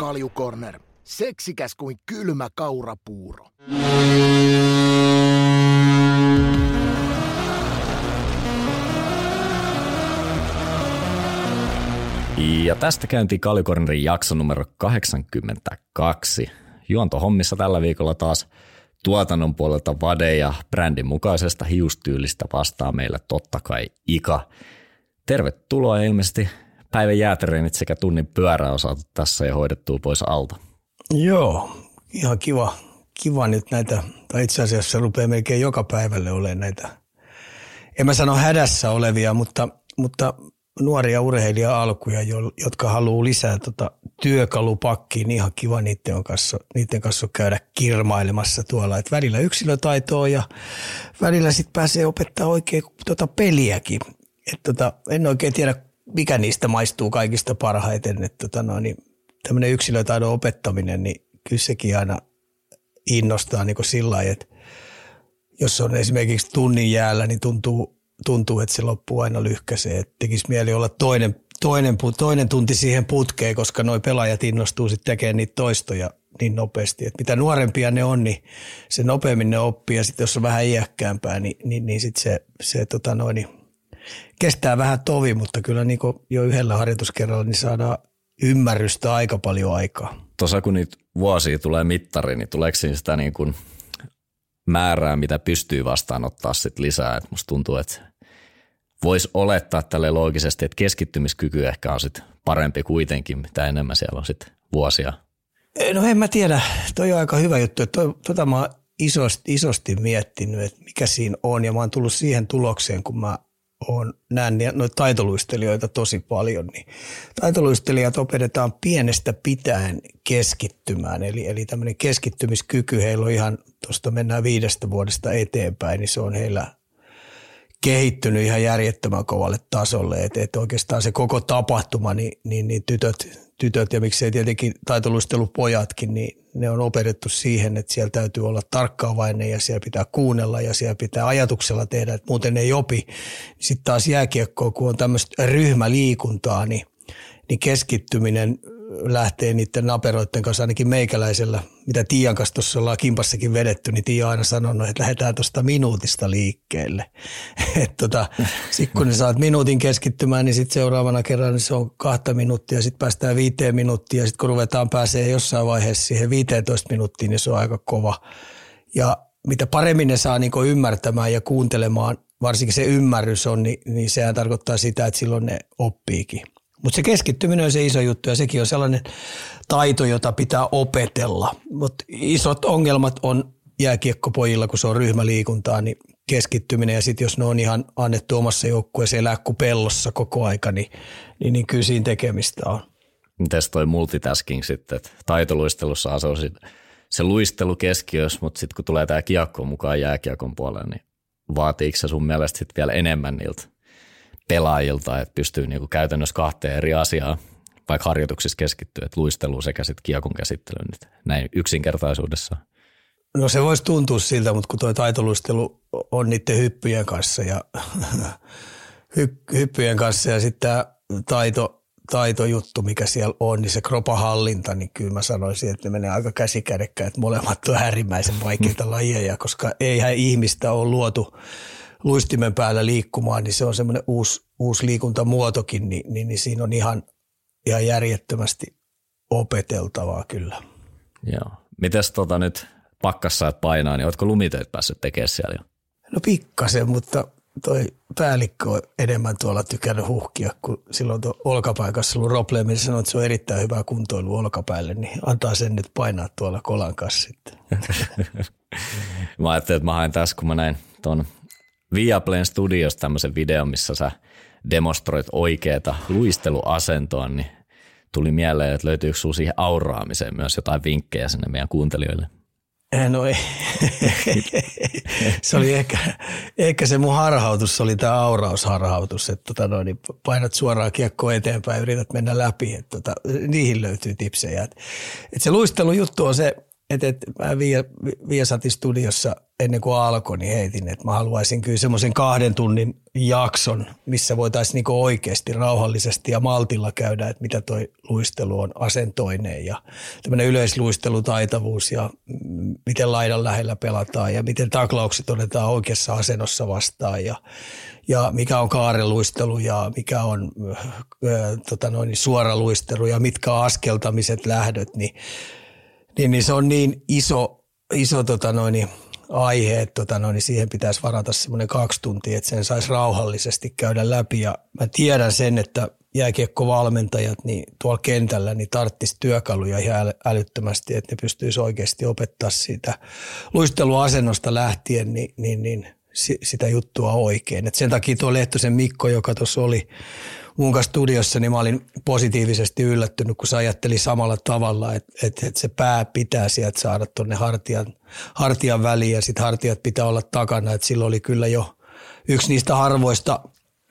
Kaljukorner. Seksikäs kuin kylmä kaurapuuro. Ja tästä käyntiin Kaljukornerin jakso numero 82. Juontohommissa tällä viikolla taas tuotannon puolelta Vade ja brändin mukaisesta hiustyylistä vastaa meillä totta kai Ika. Tervetuloa ilmeisesti päivän jäätreenit sekä tunnin pyörää saatu tässä ja hoidettua pois alta. Joo, ihan kiva, kiva nyt näitä, tai itse asiassa rupeaa melkein joka päivälle olemaan näitä, en mä sano hädässä olevia, mutta, mutta nuoria urheilija-alkuja, jotka haluaa lisää tota työkalupakkiin, niin ihan kiva niiden kanssa, niiden kanssa käydä kirmailemassa tuolla. Et välillä yksilötaitoa ja välillä sitten pääsee opettaa oikein tota peliäkin. Et tota, en oikein tiedä, mikä niistä maistuu kaikista parhaiten. Että tota no, niin tämmöinen yksilötaidon opettaminen, niin kyllä sekin aina innostaa niin sillä lailla, että jos on esimerkiksi tunnin jäällä, niin tuntuu, tuntuu että se loppuu aina lyhkäiseen. Että tekisi mieli olla toinen, toinen, toinen tunti siihen putkeen, koska nuo pelaajat innostuu sitten tekemään niitä toistoja niin nopeasti. Että mitä nuorempia ne on, niin se nopeammin ne oppii. Ja sitten jos on vähän iäkkäämpää, niin, niin, niin sitten se, se tota noin, niin kestää vähän tovi, mutta kyllä niin jo yhdellä harjoituskerralla niin saadaan ymmärrystä aika paljon aikaa. Tuossa kun niitä vuosia tulee mittari, niin tuleeko siinä sitä niin kuin määrää, mitä pystyy vastaanottaa sit lisää? Et musta tuntuu, että voisi olettaa tälle loogisesti, että keskittymiskyky ehkä on sit parempi kuitenkin, mitä enemmän siellä on sit vuosia. No en mä tiedä, toi on aika hyvä juttu. Toi, tota mä oon isosti, isosti miettinyt, että mikä siinä on ja mä oon tullut siihen tulokseen, kun mä on, näen noita taitoluistelijoita tosi paljon, niin taitoluistelijat opetetaan pienestä pitäen keskittymään. Eli, eli tämmöinen keskittymiskyky heillä on ihan, tuosta mennään viidestä vuodesta eteenpäin, niin se on heillä kehittynyt ihan järjettömän kovalle tasolle. Että et oikeastaan se koko tapahtuma, niin, niin, niin tytöt, tytöt ja miksei tietenkin taitoluistelupojatkin, niin ne on opetettu siihen, että siellä täytyy olla tarkkaavainen ja siellä pitää kuunnella ja siellä pitää ajatuksella tehdä, että muuten ei opi. Sitten taas jääkiekkoa, kun on tämmöistä ryhmäliikuntaa, niin, niin keskittyminen lähtee niiden naperoiden kanssa, ainakin meikäläisellä, mitä Tiian kanssa tuossa ollaan kimpassakin vedetty, niin Tiia on aina sanonut, että lähdetään tuosta minuutista liikkeelle. tota, sitten kun saat minuutin keskittymään, niin sitten seuraavana kerran niin se on kahta minuuttia, sitten päästään viiteen minuuttia, sitten kun ruvetaan pääsee jossain vaiheessa siihen 15 minuuttiin, niin se on aika kova. Ja mitä paremmin ne saa niin ymmärtämään ja kuuntelemaan, varsinkin se ymmärrys on, niin, niin sehän tarkoittaa sitä, että silloin ne oppiikin. Mutta se keskittyminen on se iso juttu ja sekin on sellainen taito, jota pitää opetella. Mutta isot ongelmat on jääkiekkopojilla, kun se on ryhmäliikuntaa, niin keskittyminen ja sitten jos ne on ihan annettu omassa joukkueessa elää kuin pellossa koko aika, niin, niin, niin kyllä siinä tekemistä on. Mites toi multitasking sitten, että taitoluistelussa on se, se luistelu keskiössä, mutta sitten kun tulee tämä kiekko mukaan jääkiekon puolelle, niin vaatiiko se sun mielestä sit vielä enemmän niiltä pelaajilta, että pystyy niinku käytännössä kahteen eri asiaan vaikka harjoituksissa keskittyä, että luistelu sekä sitten kiekon käsittely nyt näin yksinkertaisuudessa. No se voisi tuntua siltä, mutta kun tuo taitoluistelu on niiden hyppyjen kanssa ja hy, hyppyjen kanssa ja sitten tämä taito, taitojuttu, mikä siellä on, niin se kropahallinta, niin kyllä mä sanoisin, että ne menee aika käsikädekkäin, että molemmat on äärimmäisen vaikeita lajeja, koska eihän ihmistä ole luotu luistimen päällä liikkumaan, niin se on semmoinen uusi, uusi liikuntamuotokin, niin, niin, niin siinä on ihan, ihan järjettömästi opeteltavaa kyllä. Joo. Mites tota nyt pakkassa et painaa, niin oletko lumitöitä päässyt tekemään siellä jo? No pikkasen, mutta toi päällikkö on enemmän tuolla tykännyt huhkia, kun silloin tuo olkapaikassa ollut Roble, missä sanoi, että se on erittäin hyvä kuntoilu olkapäälle, niin antaa sen nyt painaa tuolla kolan kanssa sitten. mä ajattelin, että mä haen tässä, kun mä näin tuon Viaplayn Studios tämmöisen videon, missä sä demonstroit oikeeta luisteluasentoa, niin tuli mieleen, että löytyykö sinulla siihen auraamiseen myös jotain vinkkejä sinne meidän kuuntelijoille? Eh, no ei. se oli ehkä, ehkä se mun harhautus, se oli tämä aurausharhautus, että tota no, niin painat suoraan kiekko eteenpäin yrität mennä läpi, että tota, niihin löytyy tipsejä. Et, et se luistelujuttu on se, että et mä Viasatin studiossa ennen kuin alkoi, niin heitin, että mä haluaisin kyllä semmoisen kahden tunnin jakson, missä voitaisiin niin oikeasti rauhallisesti ja maltilla käydä, että mitä toi luistelu on asentoineen ja tämmöinen yleisluistelutaitavuus ja miten laidan lähellä pelataan ja miten taklaukset otetaan oikeassa asennossa vastaan ja, ja mikä on kaareluistelu ja mikä on äh, tota noin, suora luistelu ja mitkä on askeltamiset, lähdöt, niin, niin, niin se on niin iso, iso tota noin, aihe, että tota, no, niin siihen pitäisi varata semmoinen kaksi tuntia, että sen saisi rauhallisesti käydä läpi. Ja mä tiedän sen, että jääkiekkovalmentajat niin tuolla kentällä niin tarttisi työkaluja ihan älyttömästi, että ne pystyisi oikeasti opettaa siitä luisteluasennosta lähtien niin, niin, niin sitä juttua oikein. Et sen takia tuo Lehtosen Mikko, joka tuossa oli mun kanssa studiossa, niin mä olin positiivisesti yllättynyt, kun se ajatteli samalla tavalla, että, että, että se pää pitää sieltä saada tuonne hartian, hartian väliin ja sitten hartiat pitää olla takana, että silloin oli kyllä jo yksi niistä harvoista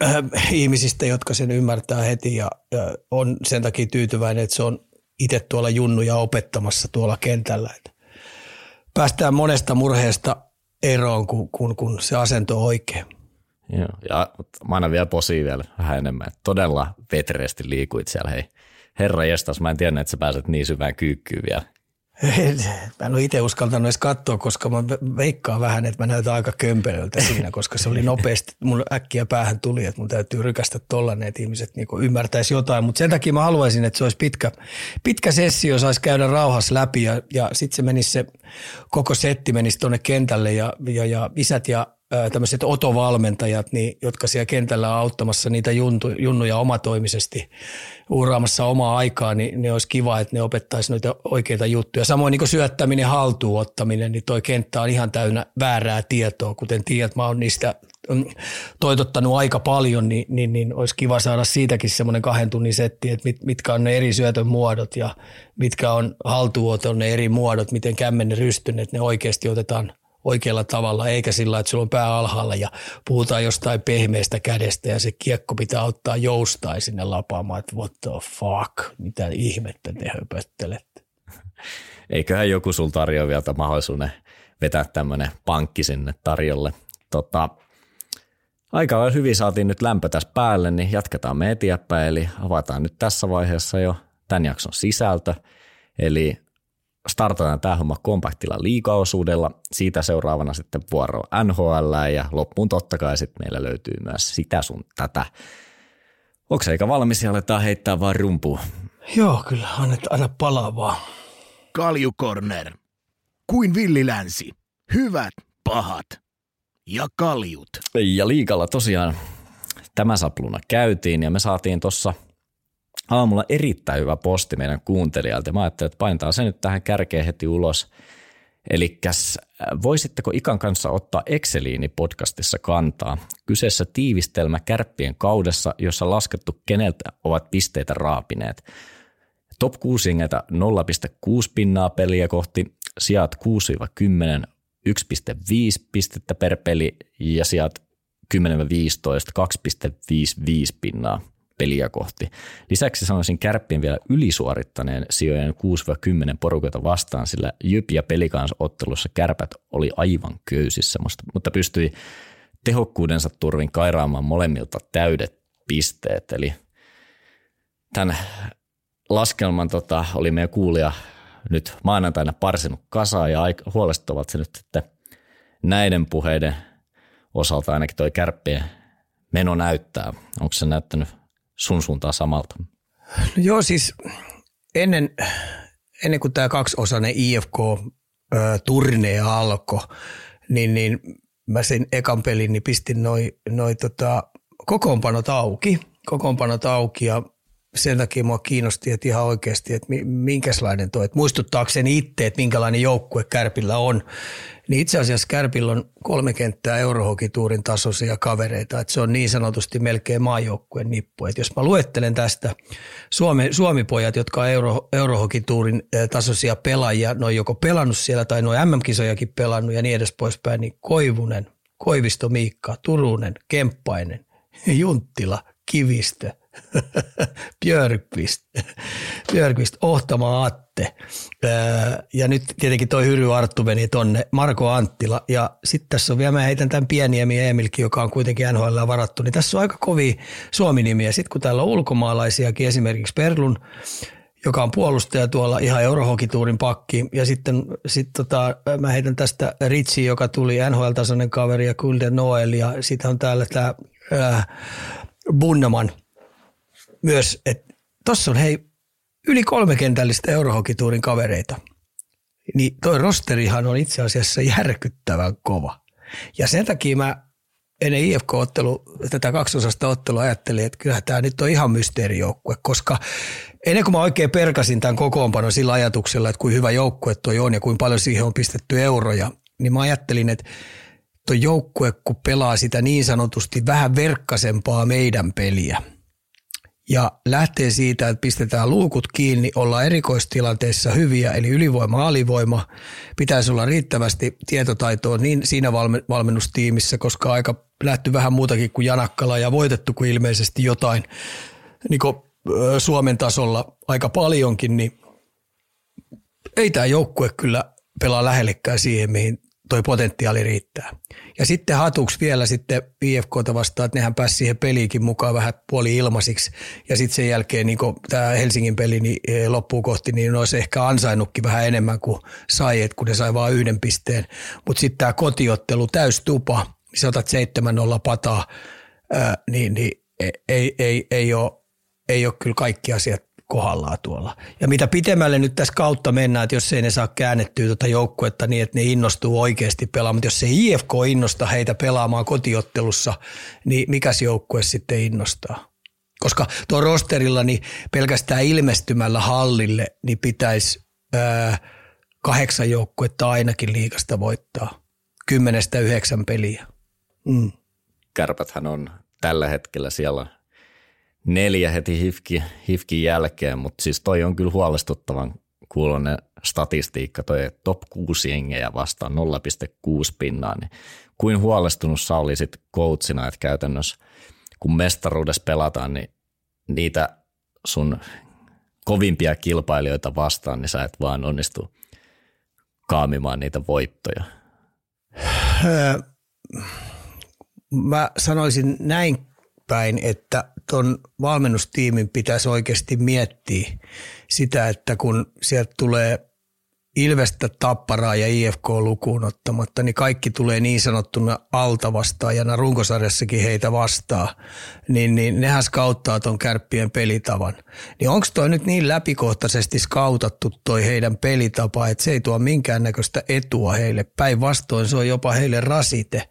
äh, ihmisistä, jotka sen ymmärtää heti ja, ja on sen takia tyytyväinen, että se on itse tuolla junnuja opettamassa tuolla kentällä. Että päästään monesta murheesta eroon, kun, kun, kun se asento on oikein. Joo, ja mä annan vielä posi vielä vähän enemmän. Todella vetreästi liikuit siellä, hei. Herra jestas, mä en tiedä, että sä pääset niin syvään kyykkyyn vielä. Mä en ole itse uskaltanut edes katsoa, koska mä veikkaan vähän, että mä näytän aika kömpelöltä siinä, koska se oli nopeasti. Mun äkkiä päähän tuli, että mun täytyy rykästä tollanen, että ihmiset niinku ymmärtäisi jotain. Mutta sen takia mä haluaisin, että se olisi pitkä, pitkä sessio, saisi käydä rauhassa läpi ja, ja sitten se menisi se koko setti menisi tuonne kentälle ja, ja, ja isät ja tämmöiset otovalmentajat, niin, jotka siellä kentällä on auttamassa niitä juntu, junnuja omatoimisesti uuraamassa omaa aikaa, niin, niin olisi kiva, että ne opettaisi noita oikeita juttuja. Samoin niin syöttäminen, haltuunottaminen, niin toi kenttä on ihan täynnä väärää tietoa. Kuten tiedät, mä oon niistä mm, toitottanut aika paljon, niin, niin, niin olisi kiva saada siitäkin semmoinen kahden tunnin setti, että mit, mitkä on ne eri syötön muodot ja mitkä on haltuunoton ne eri muodot, miten kämmen rystyn, että ne oikeasti otetaan oikealla tavalla, eikä sillä että sulla on pää alhaalla ja puhutaan jostain pehmeästä kädestä ja se kiekko pitää ottaa joustai sinne lapaamaan, että what the fuck, mitä ihmettä te höpöttelette. Eiköhän joku sul tarjoa vielä mahdollisuuden vetää tämmöinen pankki sinne tarjolle. Tota, aika hyvin saatiin nyt lämpö tässä päälle, niin jatketaan me eteenpäin, eli avataan nyt tässä vaiheessa jo tämän jakson sisältö. Eli startataan tämä homma kompaktilla liikaosuudella, siitä seuraavana sitten vuoro NHL ja loppuun totta kai sitten meillä löytyy myös sitä sun tätä. Onko se eikä valmis ja aletaan heittää vaan rumpuun? Joo, kyllä, annet, anna palaa vaan. Kaljukorner. Kuin villilänsi. Hyvät, pahat ja kaljut. Ja liikalla tosiaan tämä sapluna käytiin ja me saatiin tuossa – aamulla erittäin hyvä posti meidän kuuntelijalta. Mä ajattelin, että painetaan se nyt tähän kärkeen heti ulos. Eli voisitteko Ikan kanssa ottaa Exceliini podcastissa kantaa? Kyseessä tiivistelmä kärppien kaudessa, jossa laskettu keneltä ovat pisteitä raapineet. Top 6 jengeltä 0,6 pinnaa peliä kohti, sijat 6-10 1,5 pistettä per peli ja sijat 10-15 2,55 pinnaa peliä kohti. Lisäksi sanoisin kärppien vielä ylisuorittaneen sijojen 6-10 porukoita vastaan, sillä Jyp ja Pelikans ottelussa kärpät oli aivan köysissä, mutta pystyi tehokkuudensa turvin kairaamaan molemmilta täydet pisteet. Eli tämän laskelman tota, oli meidän kuulija nyt maanantaina parsinut kasaan ja huolestuttavat se nyt että näiden puheiden osalta ainakin toi kärppien meno näyttää. Onko se näyttänyt sun suuntaan samalta? No joo, siis ennen, ennen kuin tämä kaksiosainen IFK-turnee alkoi, niin, niin mä sen ekan pelin niin pistin noin noi tota, kokoonpanot auki, kokoonpanot auki ja sen takia mua kiinnosti, että ihan oikeasti, että minkälainen toi, että muistuttaakseni itse, että minkälainen joukkue Kärpillä on, niin itse asiassa Kärpillä on kolme kenttää Eurohokituurin tasoisia kavereita, että se on niin sanotusti melkein maajoukkueen nippu. Että jos mä luettelen tästä Suomi, Suomi-pojat, jotka on Euro, Eurohokituurin eh, tasoisia pelaajia, ne on joko pelannut siellä tai ne on MM-kisojakin pelannut ja niin edes poispäin, niin Koivunen, Koivisto Miikka, Turunen, Kemppainen, Junttila, Kivistö, Björkvist, Björkvist, Ohtama Atte. Ja nyt tietenkin toi Hyry Arttu meni tonne, Marko Anttila. Ja sitten tässä on vielä, mä heitän tämän Pieniemi Emilkin, joka on kuitenkin NHL varattu, niin tässä on aika kovia Suomi-nimiä. Sitten kun täällä on ulkomaalaisiakin, esimerkiksi Perlun, joka on puolustaja tuolla ihan Eurohokituurin pakki. Ja sitten sit tota, mä heitän tästä Ritsi, joka tuli NHL-tasoinen kaveri ja Kulde Noel. Ja sitten on täällä tämä Bunneman myös, että tossa on hei yli kolme kentällistä Eurohokituurin kavereita. Niin toi rosterihan on itse asiassa järkyttävän kova. Ja sen takia mä ennen IFK-ottelu, tätä kaksosasta ottelua ajattelin, että kyllä tämä nyt on ihan mysteerijoukkue, koska ennen kuin mä oikein perkasin tämän kokoonpanon sillä ajatuksella, että kuin hyvä joukkue toi on ja kuinka paljon siihen on pistetty euroja, niin mä ajattelin, että tuo joukkue, kun pelaa sitä niin sanotusti vähän verkkasempaa meidän peliä – ja lähtee siitä, että pistetään luukut kiinni, ollaan erikoistilanteessa hyviä, eli ylivoima, alivoima. Pitäisi olla riittävästi tietotaitoa niin siinä valmennustiimissä, koska aika lähty vähän muutakin kuin Janakkala ja voitettu kuin ilmeisesti jotain niin kuin Suomen tasolla aika paljonkin, niin ei tämä joukkue kyllä pelaa lähellekään siihen, mihin toi potentiaali riittää. Ja sitten hatuksi vielä sitten IFKta vastaan, että nehän pääsi siihen peliinkin mukaan vähän puoli ilmaisiksi. Ja sitten sen jälkeen niin tämä Helsingin peli niin e, loppuu kohti, niin olisi ehkä ansainnutkin vähän enemmän kuin sai, että kun ne sai vain yhden pisteen. Mutta sitten tämä kotiottelu tupa, niin otat 7-0 pataa, ää, niin, niin e, ei, ei, ei, ole, ei ole kyllä kaikki asiat kohdallaan tuolla. Ja mitä pitemmälle nyt tässä kautta mennään, että jos ei ne saa käännettyä tuota joukkuetta niin, että ne innostuu oikeasti pelaamaan, mutta jos se IFK innostaa heitä pelaamaan kotiottelussa, niin mikäs joukkue sitten innostaa? Koska tuo rosterilla niin pelkästään ilmestymällä hallille niin pitäisi ää, kahdeksan joukkuetta ainakin liikasta voittaa. Kymmenestä yhdeksän peliä. Mm. Kärpäthän on tällä hetkellä siellä neljä heti Hifki, Hifkin jälkeen, mutta siis toi on kyllä huolestuttavan kuulonen statistiikka, toi top 6 jengejä vastaan 0,6 pinnaa, niin kuin huolestunut sä olisit coachina, että käytännössä kun mestaruudessa pelataan, niin niitä sun kovimpia kilpailijoita vastaan, niin sä et vaan onnistu kaamimaan niitä voittoja. Mä sanoisin näin päin, että tuon valmennustiimin pitäisi oikeasti miettiä sitä, että kun sieltä tulee Ilvestä, Tapparaa ja IFK lukuun ottamatta, niin kaikki tulee niin sanottuna alta vastaajana, runkosarjassakin heitä vastaa, niin, niin nehän skauttaa tuon kärppien pelitavan. Niin onko toi nyt niin läpikohtaisesti skautattu toi heidän pelitapa, että se ei tuo minkäännäköistä etua heille. Päinvastoin se on jopa heille rasite,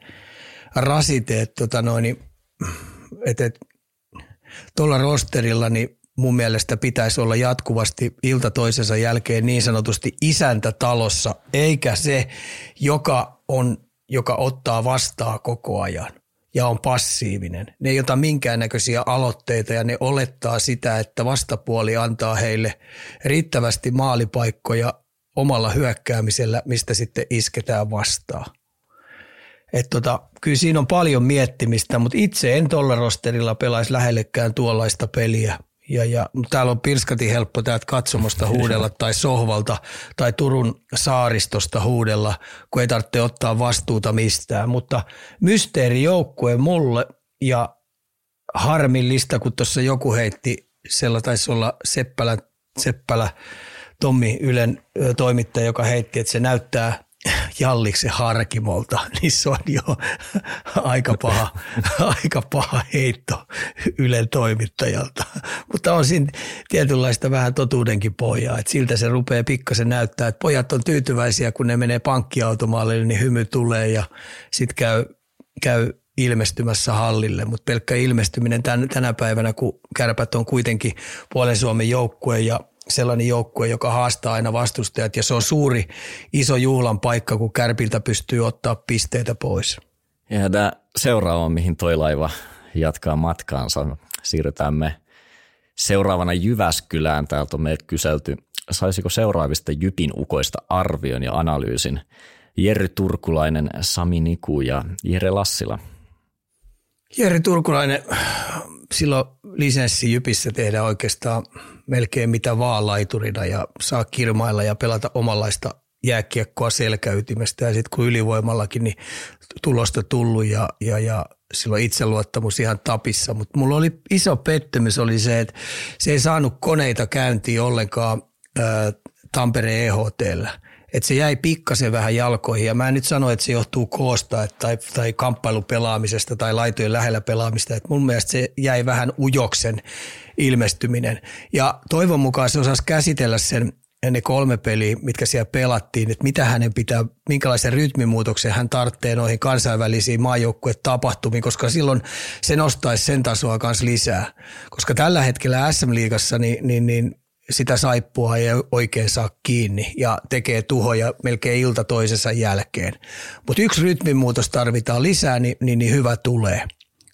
rasite että tota noin, niin, et, et, tuolla rosterilla niin mun mielestä pitäisi olla jatkuvasti ilta toisensa jälkeen niin sanotusti isäntä talossa, eikä se, joka, on, joka ottaa vastaa koko ajan ja on passiivinen. Ne ei ota minkäännäköisiä aloitteita ja ne olettaa sitä, että vastapuoli antaa heille riittävästi maalipaikkoja omalla hyökkäämisellä, mistä sitten isketään vastaan. Et tota, kyllä siinä on paljon miettimistä, mutta itse en tuolla rosterilla pelaisi lähellekään tuollaista peliä. Ja, ja täällä on pirskati helppo täältä katsomosta huudella tai sohvalta tai Turun saaristosta huudella, kun ei tarvitse ottaa vastuuta mistään. Mutta mysteerijoukkue mulle ja harmillista, kun tuossa joku heitti, siellä taisi olla Seppälä, Seppälä Tommi Ylen toimittaja, joka heitti, että se näyttää Jalliksen Harkimolta, niin se on jo aika paha, aika paha heitto Ylen toimittajalta. Mutta on siinä tietynlaista vähän totuudenkin pohjaa, että siltä se rupeaa pikkasen näyttää, että pojat on tyytyväisiä, kun ne menee pankkiautomaalille, niin hymy tulee ja sitten käy, käy ilmestymässä hallille, mutta pelkkä ilmestyminen tän, tänä päivänä, kun kärpät on kuitenkin puolen Suomen joukkue ja sellainen joukkue, joka haastaa aina vastustajat ja se on suuri iso juhlan paikka, kun kärpiltä pystyy ottaa pisteitä pois. Ja tämä seuraava, mihin toi laiva jatkaa matkaansa, siirrytään me seuraavana Jyväskylään. Täältä on meiltä kyselty, saisiko seuraavista Jypin ukoista arvion ja analyysin Jerry Turkulainen, Sami Niku ja Jere Lassila. Jerry Turkulainen silloin lisenssi Jypissä tehdä oikeastaan melkein mitä vaan laiturina ja saa kirmailla ja pelata omanlaista jääkiekkoa selkäytimestä ja sitten kun ylivoimallakin niin tulosta tullut ja, ja, ja silloin itseluottamus ihan tapissa, mutta mulla oli iso pettymys oli se, että se ei saanut koneita käyntiin ollenkaan ää, Tampereen EHTllä. Että se jäi pikkasen vähän jalkoihin ja mä en nyt sano, että se johtuu koosta että, tai, tai kamppailupelaamisesta tai laitojen lähellä pelaamista. Että mun mielestä se jäi vähän ujoksen ilmestyminen. Ja toivon mukaan se osasi käsitellä sen ne kolme peliä, mitkä siellä pelattiin, että mitä hänen pitää, minkälaisen rytmimuutoksen hän tarvitsee noihin kansainvälisiin maajoukkuetapahtumiin, koska silloin se nostaisi sen tasoa kanssa lisää. Koska tällä hetkellä SM-liigassa niin, niin, niin sitä saippua ei oikein saa kiinni ja tekee tuhoja melkein ilta toisensa jälkeen. Mutta yksi rytmimuutos tarvitaan lisää, niin, niin, niin hyvä tulee.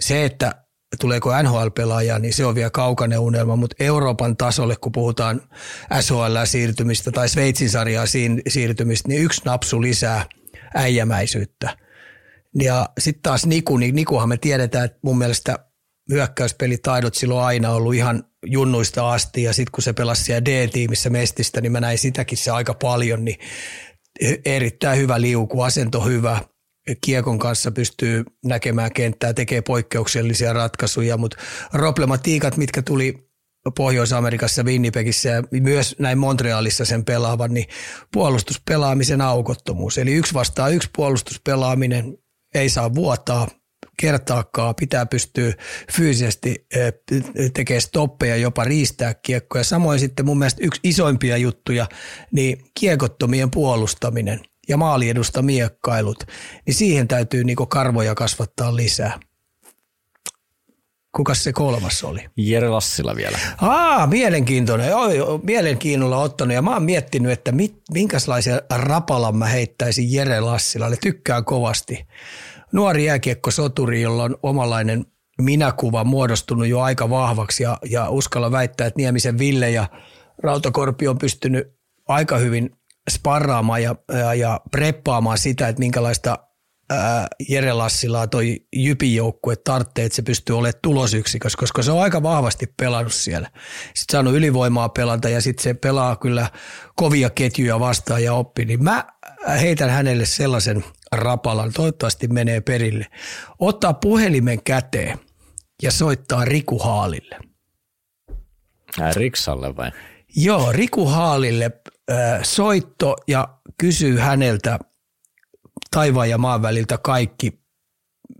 Se, että tuleeko NHL-pelaaja, niin se on vielä kaukainen unelma, mutta Euroopan tasolle, kun puhutaan SHL-siirtymistä tai Sveitsin sarjaa siirtymistä, niin yksi napsu lisää äijämäisyyttä. Ja sitten taas Niku, niin Nikuhan me tiedetään, että mun mielestä hyökkäyspelitaidot silloin aina ollut ihan junnuista asti. Ja sitten kun se pelasi siellä D-tiimissä Mestistä, niin mä näin sitäkin se aika paljon, niin erittäin hyvä liuku, asento hyvä, kiekon kanssa pystyy näkemään kenttää, tekee poikkeuksellisia ratkaisuja, mutta problematiikat, mitkä tuli Pohjois-Amerikassa, Winnipegissä ja myös näin Montrealissa sen pelaavan, niin puolustuspelaamisen aukottomuus. Eli yksi vastaa yksi puolustuspelaaminen ei saa vuotaa kertaakaan, pitää pystyä fyysisesti eh, tekemään stoppeja, jopa riistää kiekkoja. Samoin sitten mun mielestä yksi isoimpia juttuja, niin kiekottomien puolustaminen – ja maaliedusta miekkailut, niin siihen täytyy niinku karvoja kasvattaa lisää. Kukas se kolmas oli? Jere Lassila vielä. Aa, mielenkiintoinen. Joo, mielenkiinnolla ottanut. Ja mä oon miettinyt, että mit, minkälaisia rapalan mä heittäisin Jere Lassilalle. Tykkään kovasti. Nuori jääkiekko-soturi, jolla on omalainen minäkuva muodostunut jo aika vahvaksi ja, ja uskalla väittää, että Niemisen Ville ja Rautakorpi on pystynyt aika hyvin sparraamaan ja, ja, ja preppaamaan sitä, että minkälaista ää, Jere Lassilaa toi Jypin joukkue tarvitsee, että se pystyy olemaan tulosyksikössä, koska se on aika vahvasti pelannut siellä. Sitten saanut ylivoimaa pelata ja sitten se pelaa kyllä kovia ketjuja vastaan ja oppi, niin mä heitän hänelle sellaisen rapalan, toivottavasti menee perille. Ottaa puhelimen käteen ja soittaa Riku Haalille. Riksalle vai? Joo, Riku Haalille soitto ja kysyy häneltä taivaan ja maan väliltä kaikki,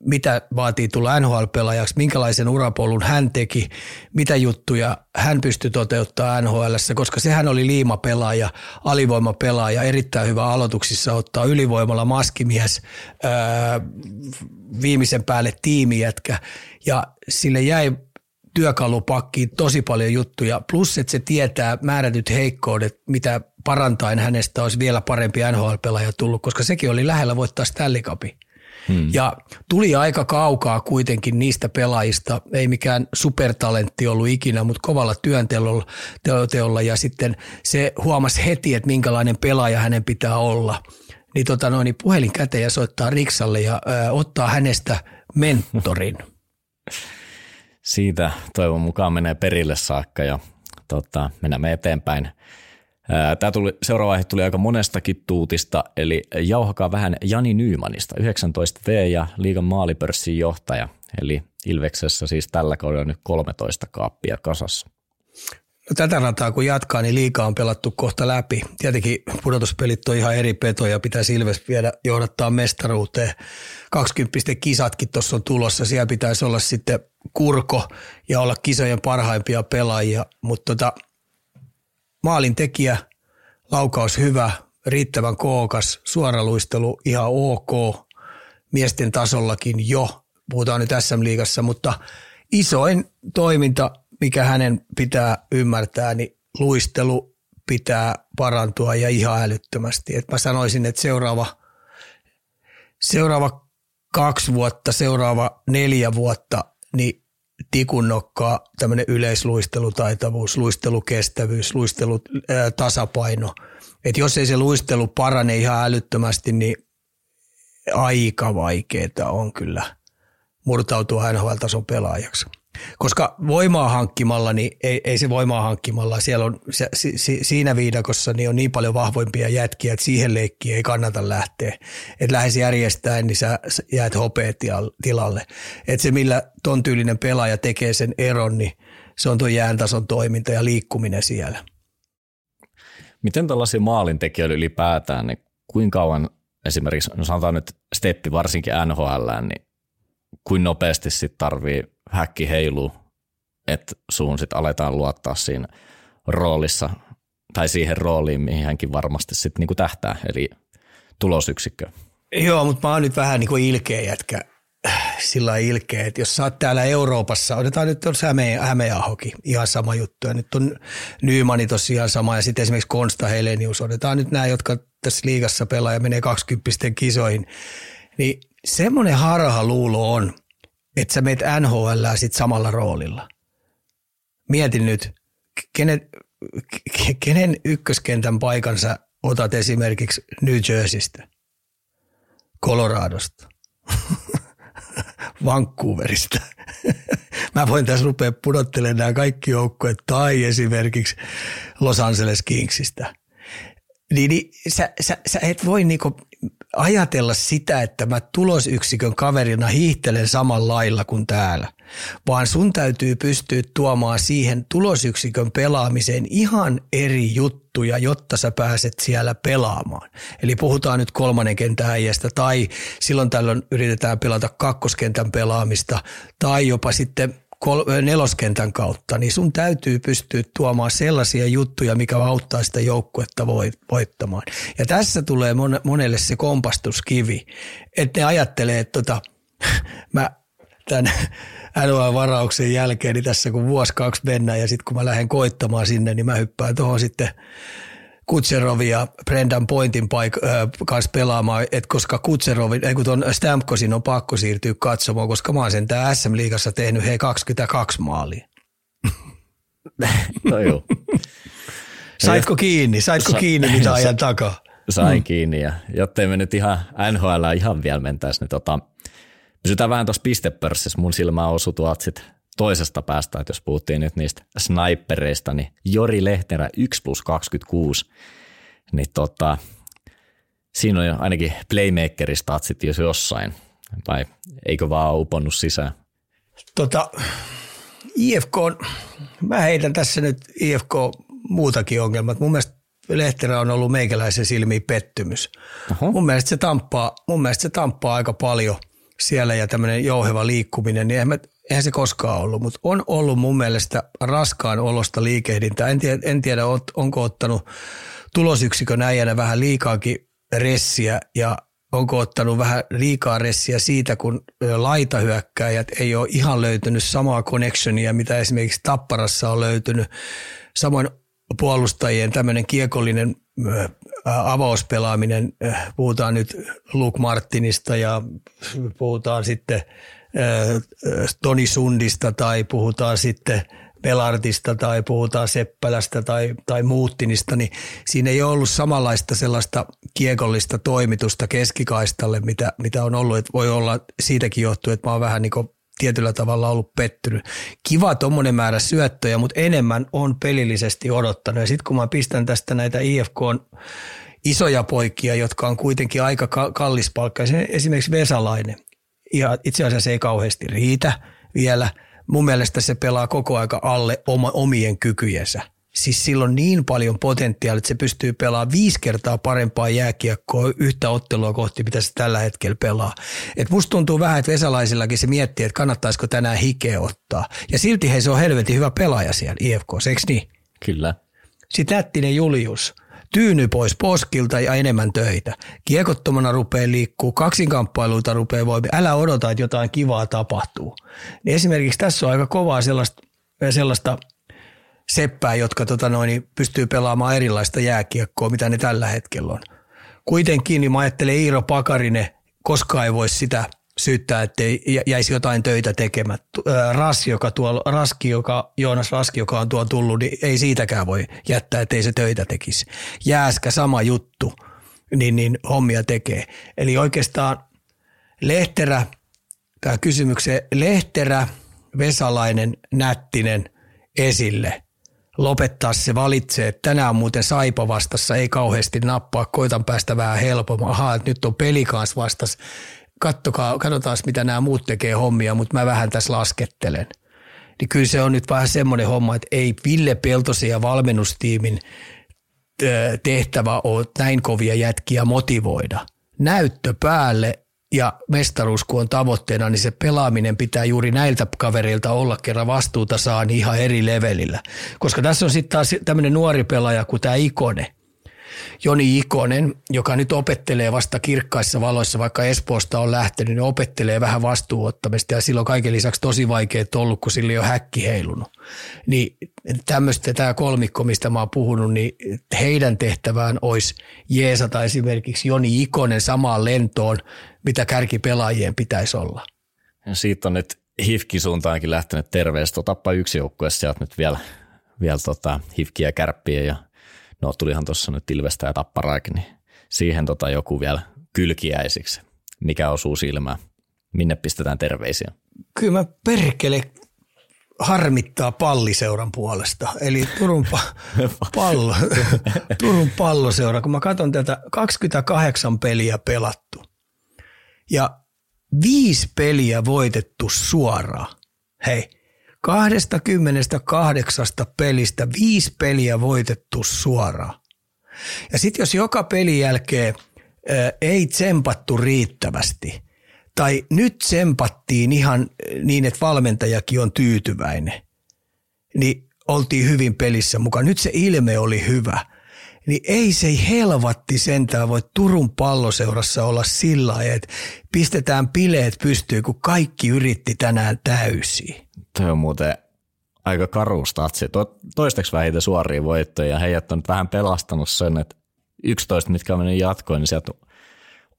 mitä vaatii tulla NHL-pelaajaksi, minkälaisen urapolun hän teki, mitä juttuja hän pystyi toteuttamaan NHL, koska sehän oli liimapelaaja, alivoimapelaaja, erittäin hyvä aloituksissa ottaa ylivoimalla maskimies, ää, viimeisen päälle tiimijätkä. Ja sille jäi työkalupakkiin tosi paljon juttuja, plus että se tietää määrätyt heikkoudet, mitä parantain hänestä olisi vielä parempi NHL-pelaaja tullut, koska sekin oli lähellä voittaa Stanley Cupin. Hmm. Ja tuli aika kaukaa kuitenkin niistä pelaajista, ei mikään supertalentti ollut ikinä, mutta kovalla työnteolla ja sitten se huomasi heti, että minkälainen pelaaja hänen pitää olla. Niin, tota noin, niin puhelin käteen ja soittaa Riksalle ja ö, ottaa hänestä mentorin. Siitä toivon mukaan menee perille saakka ja tota, mennään eteenpäin – Tämä tuli, seuraava aihe tuli aika monestakin tuutista, eli jauhakaa vähän Jani Nyymanista, 19V ja liigan maalipörssin johtaja, eli Ilveksessä siis tällä kaudella nyt 13 kaappia kasassa. Tätä rataa kun jatkaa, niin liikaa on pelattu kohta läpi. Tietenkin pudotuspelit on ihan eri petoja, pitäisi Ilves viedä johdattaa mestaruuteen. 20 kisatkin tuossa on tulossa, siellä pitäisi olla sitten kurko ja olla kisojen parhaimpia pelaajia, mutta tota, maalin tekijä, laukaus hyvä, riittävän kookas, suoraluistelu ihan ok, miesten tasollakin jo, puhutaan nyt SM-liigassa, mutta isoin toiminta, mikä hänen pitää ymmärtää, niin luistelu pitää parantua ja ihan älyttömästi. Et mä sanoisin, että seuraava, seuraava kaksi vuotta, seuraava neljä vuotta, niin tikunnokkaa, tämmöinen yleisluistelutaitavuus, luistelukestävyys, luistelutasapaino. Että jos ei se luistelu parane ihan älyttömästi, niin aika vaikeaa on kyllä murtautua NHL-tason pelaajaksi. Koska voimaa hankkimalla, niin ei, ei se voimaa hankkimalla, siellä on se, si, siinä viidakossa niin on niin paljon vahvoimpia jätkiä, että siihen leikkiin ei kannata lähteä. Että lähes järjestäen, niin sä jäät hopeet tilalle. Että se millä ton tyylinen pelaaja tekee sen eron, niin se on tuo jääntason toiminta ja liikkuminen siellä. Miten tällaisia maalintekijöitä ylipäätään, niin kuinka kauan esimerkiksi, no sanotaan nyt steppi varsinkin NHL, niin kuin nopeasti sitten tarvii häkki heiluu, että suun sitten aletaan luottaa siinä roolissa tai siihen rooliin, mihin hänkin varmasti sitten niinku tähtää, eli tulosyksikkö. Joo, mutta mä oon nyt vähän niin kuin ilkeä jätkä, sillä ilkeä, että jos sä oot täällä Euroopassa, otetaan nyt on Häme, Hämeenahokin, ihan sama juttu, ja nyt on Nymani tosiaan sama, ja sitten esimerkiksi Konsta Helenius, otetaan nyt nämä, jotka tässä liigassa pelaa ja menee 20 kisoihin, niin semmoinen harha luulo on, että sä meet NHL sit samalla roolilla. Mietin nyt, kenen, kenen ykköskentän paikansa otat esimerkiksi New Jerseystä, Coloradosta, Vancouverista. Mä voin tässä rupea pudottelemaan nämä kaikki joukkueet tai esimerkiksi Los Angeles Kingsistä. Niin, niin sä, sä, sä et voi niinku ajatella sitä, että mä tulosyksikön kaverina hiihtelen samalla lailla kuin täällä, vaan sun täytyy pystyä tuomaan siihen tulosyksikön pelaamiseen ihan eri juttuja, jotta sä pääset siellä pelaamaan. Eli puhutaan nyt kolmannen kentän äijästä tai silloin tällöin yritetään pelata kakkoskentän pelaamista tai jopa sitten kol- neloskentän kautta, niin sun täytyy pystyä tuomaan sellaisia juttuja, mikä auttaa sitä joukkuetta voittamaan. Ja tässä tulee monelle se kompastuskivi, että ne ajattelee, että tota, mä tämän NHL-varauksen jälkeen, niin tässä kun vuosi kaksi mennään ja sitten kun mä lähden koittamaan sinne, niin mä hyppään tuohon sitten – Kutserovin ja Brendan Pointin paik- äh, kanssa pelaamaan, että koska Kutserovin, ei kun tuon Stamkosin on pakko siirtyä katsomaan, koska mä oon sen tää SM-liigassa tehnyt hei 22 maalia. no joo. Saitko kiinni? Saitko Sa- kiinni mitä ajan takaa? Sain mm. kiinni ja jottei me nyt ihan NHL ihan vielä mentäisi, niin tota, pysytään vähän tuossa pistepörssissä. Mun silmään osui tuolta sit toisesta päästä, että jos puhuttiin nyt niistä snipereista, niin Jori Lehterä 1 plus 26, niin tota, siinä on jo ainakin playmakeristatsit jos jossain, vai eikö vaan uponnut sisään? Tota, IFK on, mä heitän tässä nyt IFK muutakin ongelmat. Mun mielestä Lehterä on ollut meikäläisen silmiin pettymys. Uh-huh. Mun, mielestä se tamppaa, mun mielestä se tamppaa aika paljon siellä ja tämmöinen jouheva liikkuminen, niin eihän, eihän se koskaan ollut, mutta on ollut mun mielestä raskaan olosta liikehdintä. En tiedä, en tiedä onko ottanut tulosyksikön äijänä vähän liikaakin ressiä ja onko ottanut vähän liikaa ressiä siitä, kun laitahyökkäjät ei ole ihan löytynyt samaa connectionia, mitä esimerkiksi Tapparassa on löytynyt. Samoin puolustajien tämmöinen kiekollinen avauspelaaminen, puhutaan nyt Luke Martinista ja puhutaan sitten Toni Sundista tai puhutaan sitten Pelartista tai puhutaan Seppälästä tai, tai Muuttinista, niin siinä ei ole ollut samanlaista sellaista kiekollista toimitusta keskikaistalle, mitä, mitä on ollut. Että voi olla siitäkin johtuen, että mä oon vähän niin tietyllä tavalla ollut pettynyt. Kiva tuommoinen määrä syöttöjä, mutta enemmän on pelillisesti odottanut. Ja sitten kun mä pistän tästä näitä IFK on isoja poikia, jotka on kuitenkin aika kallis palkka, esimerkiksi Vesalainen, ja itse asiassa ei kauheasti riitä vielä. Mun mielestä se pelaa koko aika alle oma, omien kykyjensä. Siis sillä on niin paljon potentiaalia, että se pystyy pelaamaan viisi kertaa parempaa jääkiekkoa yhtä ottelua kohti, mitä se tällä hetkellä pelaa. Et musta tuntuu vähän, että Vesalaisillakin se miettii, että kannattaisiko tänään hikeä ottaa. Ja silti hei, se on helvetin hyvä pelaaja siellä IFK, eikö niin? Kyllä. Sitten Julius – tyyny pois poskilta ja enemmän töitä. Kiekottomana rupeaa liikkuu, kaksinkamppailuita rupeaa voimaan. Älä odota, että jotain kivaa tapahtuu. Niin esimerkiksi tässä on aika kovaa sellaista, sellaista seppää, jotka tota noin, pystyy pelaamaan erilaista jääkiekkoa, mitä ne tällä hetkellä on. Kuitenkin niin mä ajattelen Iiro Pakarinen, koskaan ei voi sitä syyttää, että jäisi jotain töitä tekemättä. Ras, joka tuolla, Raski, joka, Joonas Raski, joka on tuon tullut, niin ei siitäkään voi jättää, ettei se töitä tekisi. Jääskä sama juttu, niin, niin hommia tekee. Eli oikeastaan Lehterä, tämä kysymykseen, Lehterä, Vesalainen, Nättinen esille. Lopettaa se valitsee, että tänään on muuten Saipa vastassa, ei kauheasti nappaa, koitan päästä vähän helpommin. Ahaa, nyt on peli kanssa vastas. Kattokaa, katsotaan mitä nämä muut tekee hommia, mutta mä vähän tässä laskettelen. Niin kyllä se on nyt vähän semmoinen homma, että ei Ville Peltosen ja valmennustiimin tehtävä ole näin kovia jätkiä motivoida. Näyttö päälle ja mestaruus kun on tavoitteena, niin se pelaaminen pitää juuri näiltä kavereilta olla, kerran vastuuta saa niin ihan eri levelillä. Koska tässä on sitten taas tämmöinen nuori pelaaja kuin tämä Ikone – Joni Ikonen, joka nyt opettelee vasta kirkkaissa valoissa, vaikka Espoosta on lähtenyt, niin opettelee vähän vastuuottamista ja silloin kaiken lisäksi tosi vaikea ollut, kun sillä ei ole häkki heilunut. Niin tämmöistä tämä kolmikko, mistä mä oon puhunut, niin heidän tehtävään olisi jeesata esimerkiksi Joni Ikonen samaan lentoon, mitä kärkipelaajien pitäisi olla. Ja siitä on nyt Hifki suuntaankin lähtenyt terveistä. Otappa yksi joukkue sieltä nyt vielä, vielä tota, Hifkiä kärppiä ja no tulihan tuossa nyt Ilvestä ja Tapparaakin, niin siihen tota joku vielä kylkiäisiksi. Mikä osuu silmään? Minne pistetään terveisiä? Kyllä mä perkele harmittaa palliseuran puolesta. Eli Turun, pa- pallo, Turun palloseura, kun mä katson tätä 28 peliä pelattu ja viisi peliä voitettu suoraan. Hei, 28 pelistä viisi peliä voitettu suoraan. Ja sitten jos joka pelin jälkeen ää, ei tsempattu riittävästi, tai nyt tsempattiin ihan niin, että valmentajakin on tyytyväinen, niin oltiin hyvin pelissä mukaan. Nyt se ilme oli hyvä – niin ei se helvatti sentään voi Turun palloseurassa olla sillä että pistetään bileet pystyy, kun kaikki yritti tänään täysin. Tuo on muuten aika karu statsi. Toistaiseksi vähitä suoria voittoja ja heidät on vähän pelastanut sen, että 11, mitkä on mennyt jatkoon, niin sieltä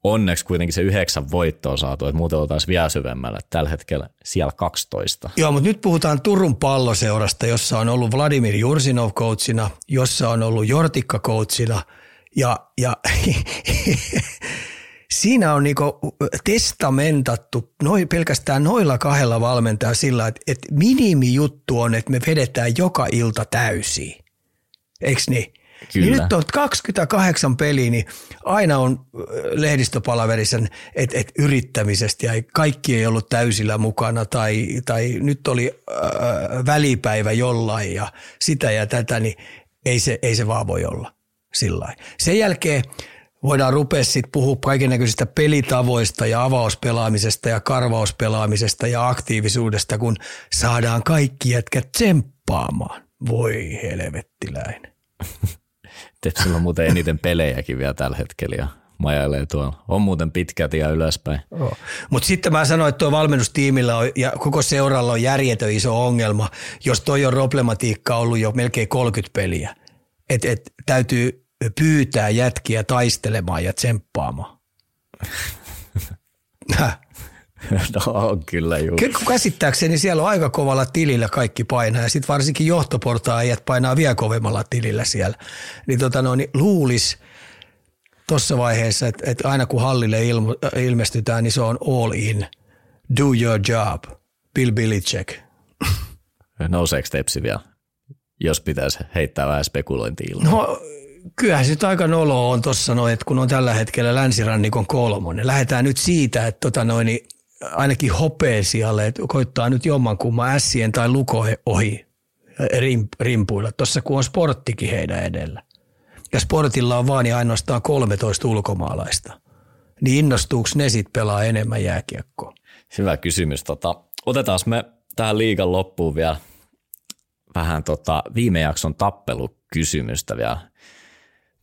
onneksi kuitenkin se yhdeksän voittoa saatu, että muuten oltaisiin vielä syvemmällä. Tällä hetkellä siellä 12. Joo, mutta nyt puhutaan Turun palloseurasta, jossa on ollut Vladimir Jursinov coachina, jossa on ollut Jortikka coachina ja, ja siinä on niinku testamentattu noi, pelkästään noilla kahdella valmentajalla sillä, että, että minimijuttu on, että me vedetään joka ilta täysiin. Eikö niin? Kyllä. Niin nyt on 28 peliä, niin aina on lehdistöpalaverissa, että et yrittämisestä ja kaikki ei ollut täysillä mukana tai, tai nyt oli äh, välipäivä jollain ja sitä ja tätä, niin ei se, ei se vaan voi olla sillä Sen jälkeen voidaan rupea sitten puhua kaikennäköisistä pelitavoista ja avauspelaamisesta ja karvauspelaamisesta ja aktiivisuudesta, kun saadaan kaikki jätkät tsemppaamaan. Voi helvettiläinen. Tepsillä on muuten eniten pelejäkin vielä tällä hetkellä ja majailee tuolla. On muuten pitkät ja ylöspäin. Oh. Mutta sitten mä sanoin, että tuo valmennustiimillä on, ja koko seuralla on järjetön iso ongelma, jos toi on problematiikka ollut jo melkein 30 peliä. Että et, täytyy pyytää jätkiä taistelemaan ja tsemppaamaan. no on kyllä juu. Käsittääkseni siellä on aika kovalla tilillä kaikki painaa ja sitten varsinkin johtoportaan äijät painaa vielä kovemmalla tilillä siellä. Niin, tota no, niin luulis tuossa vaiheessa, että, että aina kun hallille ilmo, ilmestytään, niin se on all in. Do your job. Bill Belichick. Nouseeko tepsi vielä, jos pitäisi heittää vähän spekulointia No kyllähän se aika nolo on tuossa noin, että kun on tällä hetkellä länsirannikon kolmonen. Lähdetään nyt siitä, että tota noin, niin ainakin hopeesialle, että koittaa nyt jommankumman ässien tai luko ohi rimpuilla. Tuossa kun on sporttikin heidän edellä. Ja sportilla on vaan ja ainoastaan 13 ulkomaalaista. Niin innostuuko ne sitten pelaa enemmän jääkiekkoa? Hyvä kysymys. Tota, otetaan me tähän liigan loppuun vielä vähän tota viime jakson tappelukysymystä vielä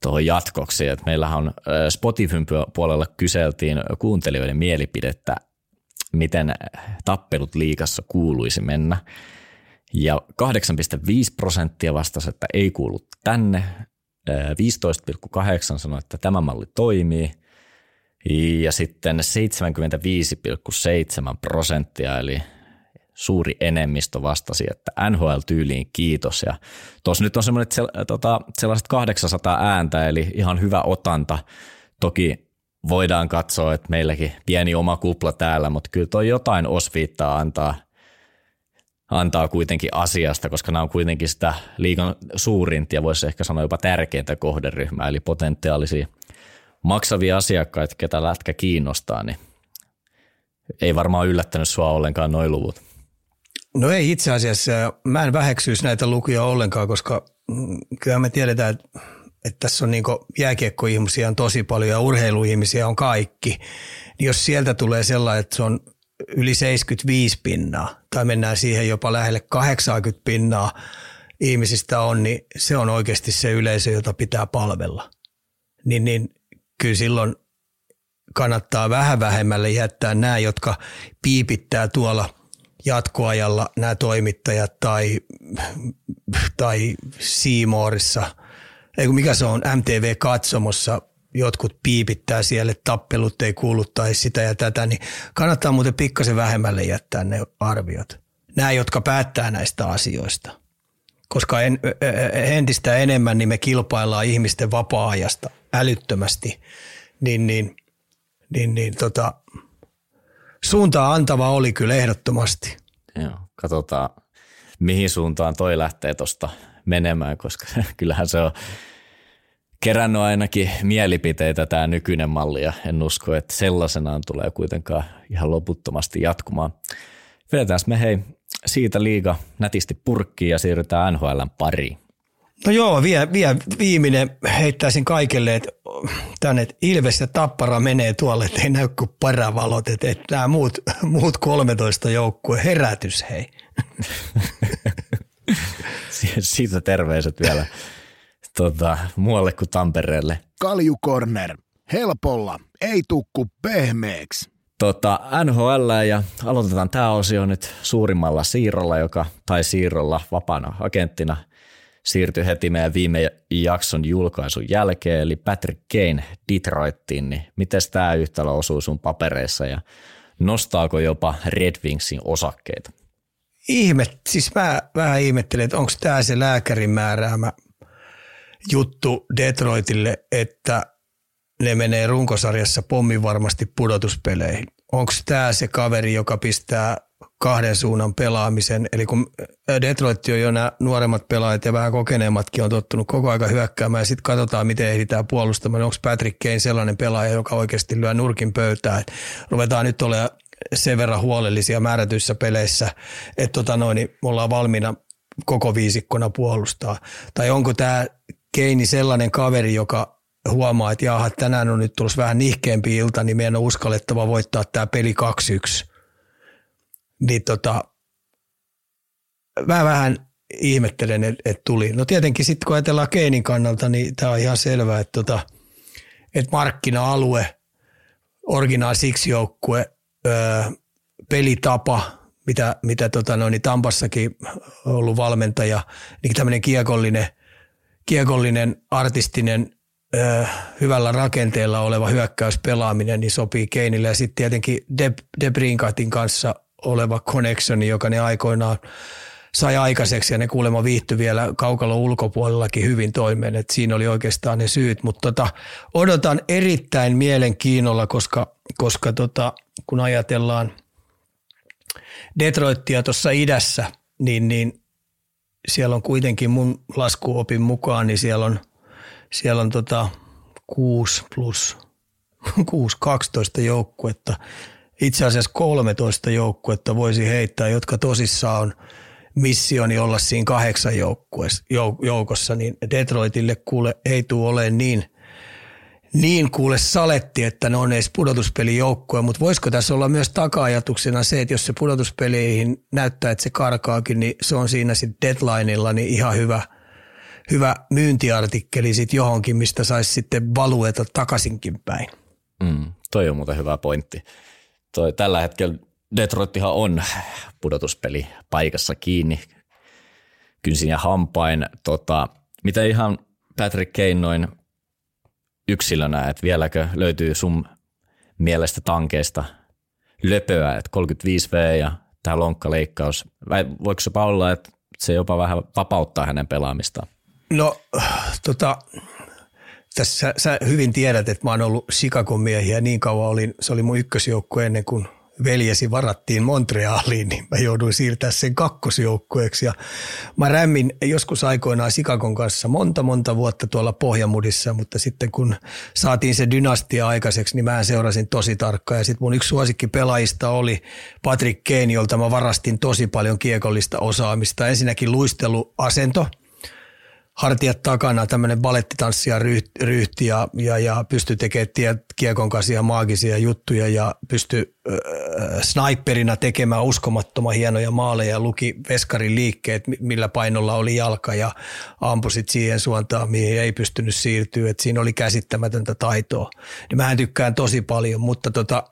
tuohon jatkoksi. Et meillähän on Spotifyn puolella kyseltiin kuuntelijoiden mielipidettä miten tappelut liikassa kuuluisi mennä. Ja 8,5 prosenttia vastasi, että ei kuulu tänne. 15,8 sanoi, että tämä malli toimii. Ja sitten 75,7 prosenttia, eli suuri enemmistö vastasi, että NHL-tyyliin kiitos. Ja tuossa nyt on semmoinen, tota, sellaiset 800 ääntä, eli ihan hyvä otanta. Toki voidaan katsoa, että meilläkin pieni oma kupla täällä, mutta kyllä toi jotain osviittaa antaa antaa kuitenkin asiasta, koska nämä on kuitenkin sitä liikan suurinta ja voisi ehkä sanoa jopa tärkeintä kohderyhmää, eli potentiaalisia maksavia asiakkaita, ketä lätkä kiinnostaa, niin ei varmaan yllättänyt sua ollenkaan noin luvut. No ei itse asiassa. Mä en väheksyisi näitä lukuja ollenkaan, koska mm, kyllä me tiedetään, että, että tässä on niin jääkiekkoihmisiä on tosi paljon ja urheiluihmisiä on kaikki. Niin jos sieltä tulee sellainen, että se on yli 75 pinnaa tai mennään siihen jopa lähelle 80 pinnaa ihmisistä on, niin se on oikeasti se yleisö, jota pitää palvella. Niin, niin kyllä silloin kannattaa vähän vähemmälle jättää nämä, jotka piipittää tuolla jatkoajalla nämä toimittajat tai, tai Seamorissa, ei mikä se on, MTV-katsomossa jotkut piipittää siellä, että tappelut ei kuulu tai sitä ja tätä, niin kannattaa muuten pikkasen vähemmälle jättää ne arviot. Nämä, jotka päättää näistä asioista. Koska en, entistä enemmän niin me kilpaillaan ihmisten vapaa-ajasta älyttömästi, niin, niin, niin, niin tota, suuntaa antava oli kyllä ehdottomasti. Joo, katsotaan mihin suuntaan toi lähtee tuosta menemään, koska kyllähän se on kerännyt ainakin mielipiteitä tämä nykyinen malli ja en usko, että sellaisenaan tulee kuitenkaan ihan loputtomasti jatkumaan. Vedetään me hei siitä liiga nätisti purkkiin ja siirrytään NHLn pariin. No joo, vie, vie, viimeinen heittäisin kaikille, että tänne Ilves ja Tappara menee tuolle, että ei näy kuin paravalot, että, että nämä muut, muut 13 joukkue herätys hei. Siitä terveiset vielä tota, muualle kuin Tampereelle. Kalju Corner. Helpolla, ei tukku pehmeeksi. Tota, NHL ja aloitetaan tämä osio nyt suurimmalla siirrolla, joka, tai siirrolla vapaana agenttina siirtyi heti meidän viime jakson julkaisun jälkeen, eli Patrick Kane Detroittiin, niin miten tämä yhtälö osuu sun papereissa ja nostaako jopa Red Wingsin osakkeita? Ihme, siis mä vähän ihmettelen, että onko tämä se lääkärin määräämä juttu Detroitille, että ne menee runkosarjassa pommin varmasti pudotuspeleihin. Onko tämä se kaveri, joka pistää kahden suunnan pelaamisen, eli kun Detroit on jo nämä nuoremmat pelaajat ja vähän kokeneemmatkin on tottunut koko aika hyökkäämään ja sitten katsotaan, miten ehditään puolustamaan. Onko Patrick Kane sellainen pelaaja, joka oikeasti lyö nurkin pöytään, ruvetaan nyt olemaan sen verran huolellisia määrätyissä peleissä, että tota noin, niin me ollaan valmiina koko viisikkona puolustaa. Tai onko tämä Keini sellainen kaveri, joka huomaa, että jaha, tänään on nyt tulossa vähän nihkeämpi ilta, niin meidän on uskallettava voittaa tämä peli 2-1. Niin tota, mä vähän ihmettelen, että et tuli. No tietenkin sitten kun ajatellaan Keinin kannalta, niin tämä on ihan selvää, että tota, et markkina-alue, original siksi joukkue, öö, pelitapa, mitä, mitä tota noin, niin Tampassakin ollut valmentaja, niin tämmöinen kiekollinen – kiekollinen, artistinen, ö, hyvällä rakenteella oleva hyökkäyspelaaminen niin sopii Keinille. Ja sitten tietenkin De, De kanssa oleva connectioni, joka ne aikoinaan sai aikaiseksi ja ne kuulemma viihtyi vielä kaukalon ulkopuolellakin hyvin toimeen, että siinä oli oikeastaan ne syyt, mutta tota, odotan erittäin mielenkiinnolla, koska, koska tota, kun ajatellaan Detroittia tuossa idässä, niin, niin siellä on kuitenkin mun laskuopin mukaan, niin siellä on, siellä on tota 6 plus 6, 12 joukkuetta. Itse asiassa 13 joukkuetta voisi heittää, jotka tosissaan on missioni olla siinä kahdeksan joukossa, niin Detroitille kuule ei tule olemaan niin niin kuule saletti, että ne on edes pudotuspelijoukkue, mutta voisiko tässä olla myös taka-ajatuksena se, että jos se pudotuspeleihin näyttää, että se karkaakin, niin se on siinä sitten deadlineilla niin ihan hyvä, hyvä myyntiartikkeli sitten johonkin, mistä saisi sitten valueta takaisinkin päin. Mm, toi on muuten hyvä pointti. Toi, tällä hetkellä Detroittihan on pudotuspeli paikassa kiinni kynsin ja hampain. Tota, mitä ihan Patrick Kane noin yksilönä, että vieläkö löytyy sun mielestä tankeista löpöä, että 35V ja tämä lonkkaleikkaus, vai voiko se olla, että se jopa vähän vapauttaa hänen pelaamistaan? No tota, tässä sä hyvin tiedät, että mä oon ollut Chicagon miehiä niin kauan olin, se oli mun ykkösjoukku ennen kuin veljesi varattiin Montrealiin, niin mä jouduin siirtää sen kakkosjoukkueeksi. Ja mä rämmin joskus aikoinaan Sikakon kanssa monta monta vuotta tuolla Pohjamudissa, mutta sitten kun saatiin se dynastia aikaiseksi, niin mä seurasin tosi tarkkaan. Ja sitten mun yksi suosikki pelaajista oli Patrick Kane, jolta mä varastin tosi paljon kiekollista osaamista. Ensinnäkin luisteluasento – hartiat takana tämmöinen balettitanssija ryhti ja, ja, ja pystyi tekemään kiekon kanssa maagisia juttuja ja pystyi äh, sniperina tekemään uskomattoman hienoja maaleja ja luki veskarin liikkeet, millä painolla oli jalka ja ampusit siihen suuntaan, mihin ei pystynyt siirtyä. Et siinä oli käsittämätöntä taitoa. Niin mähän tykkään tosi paljon, mutta tota,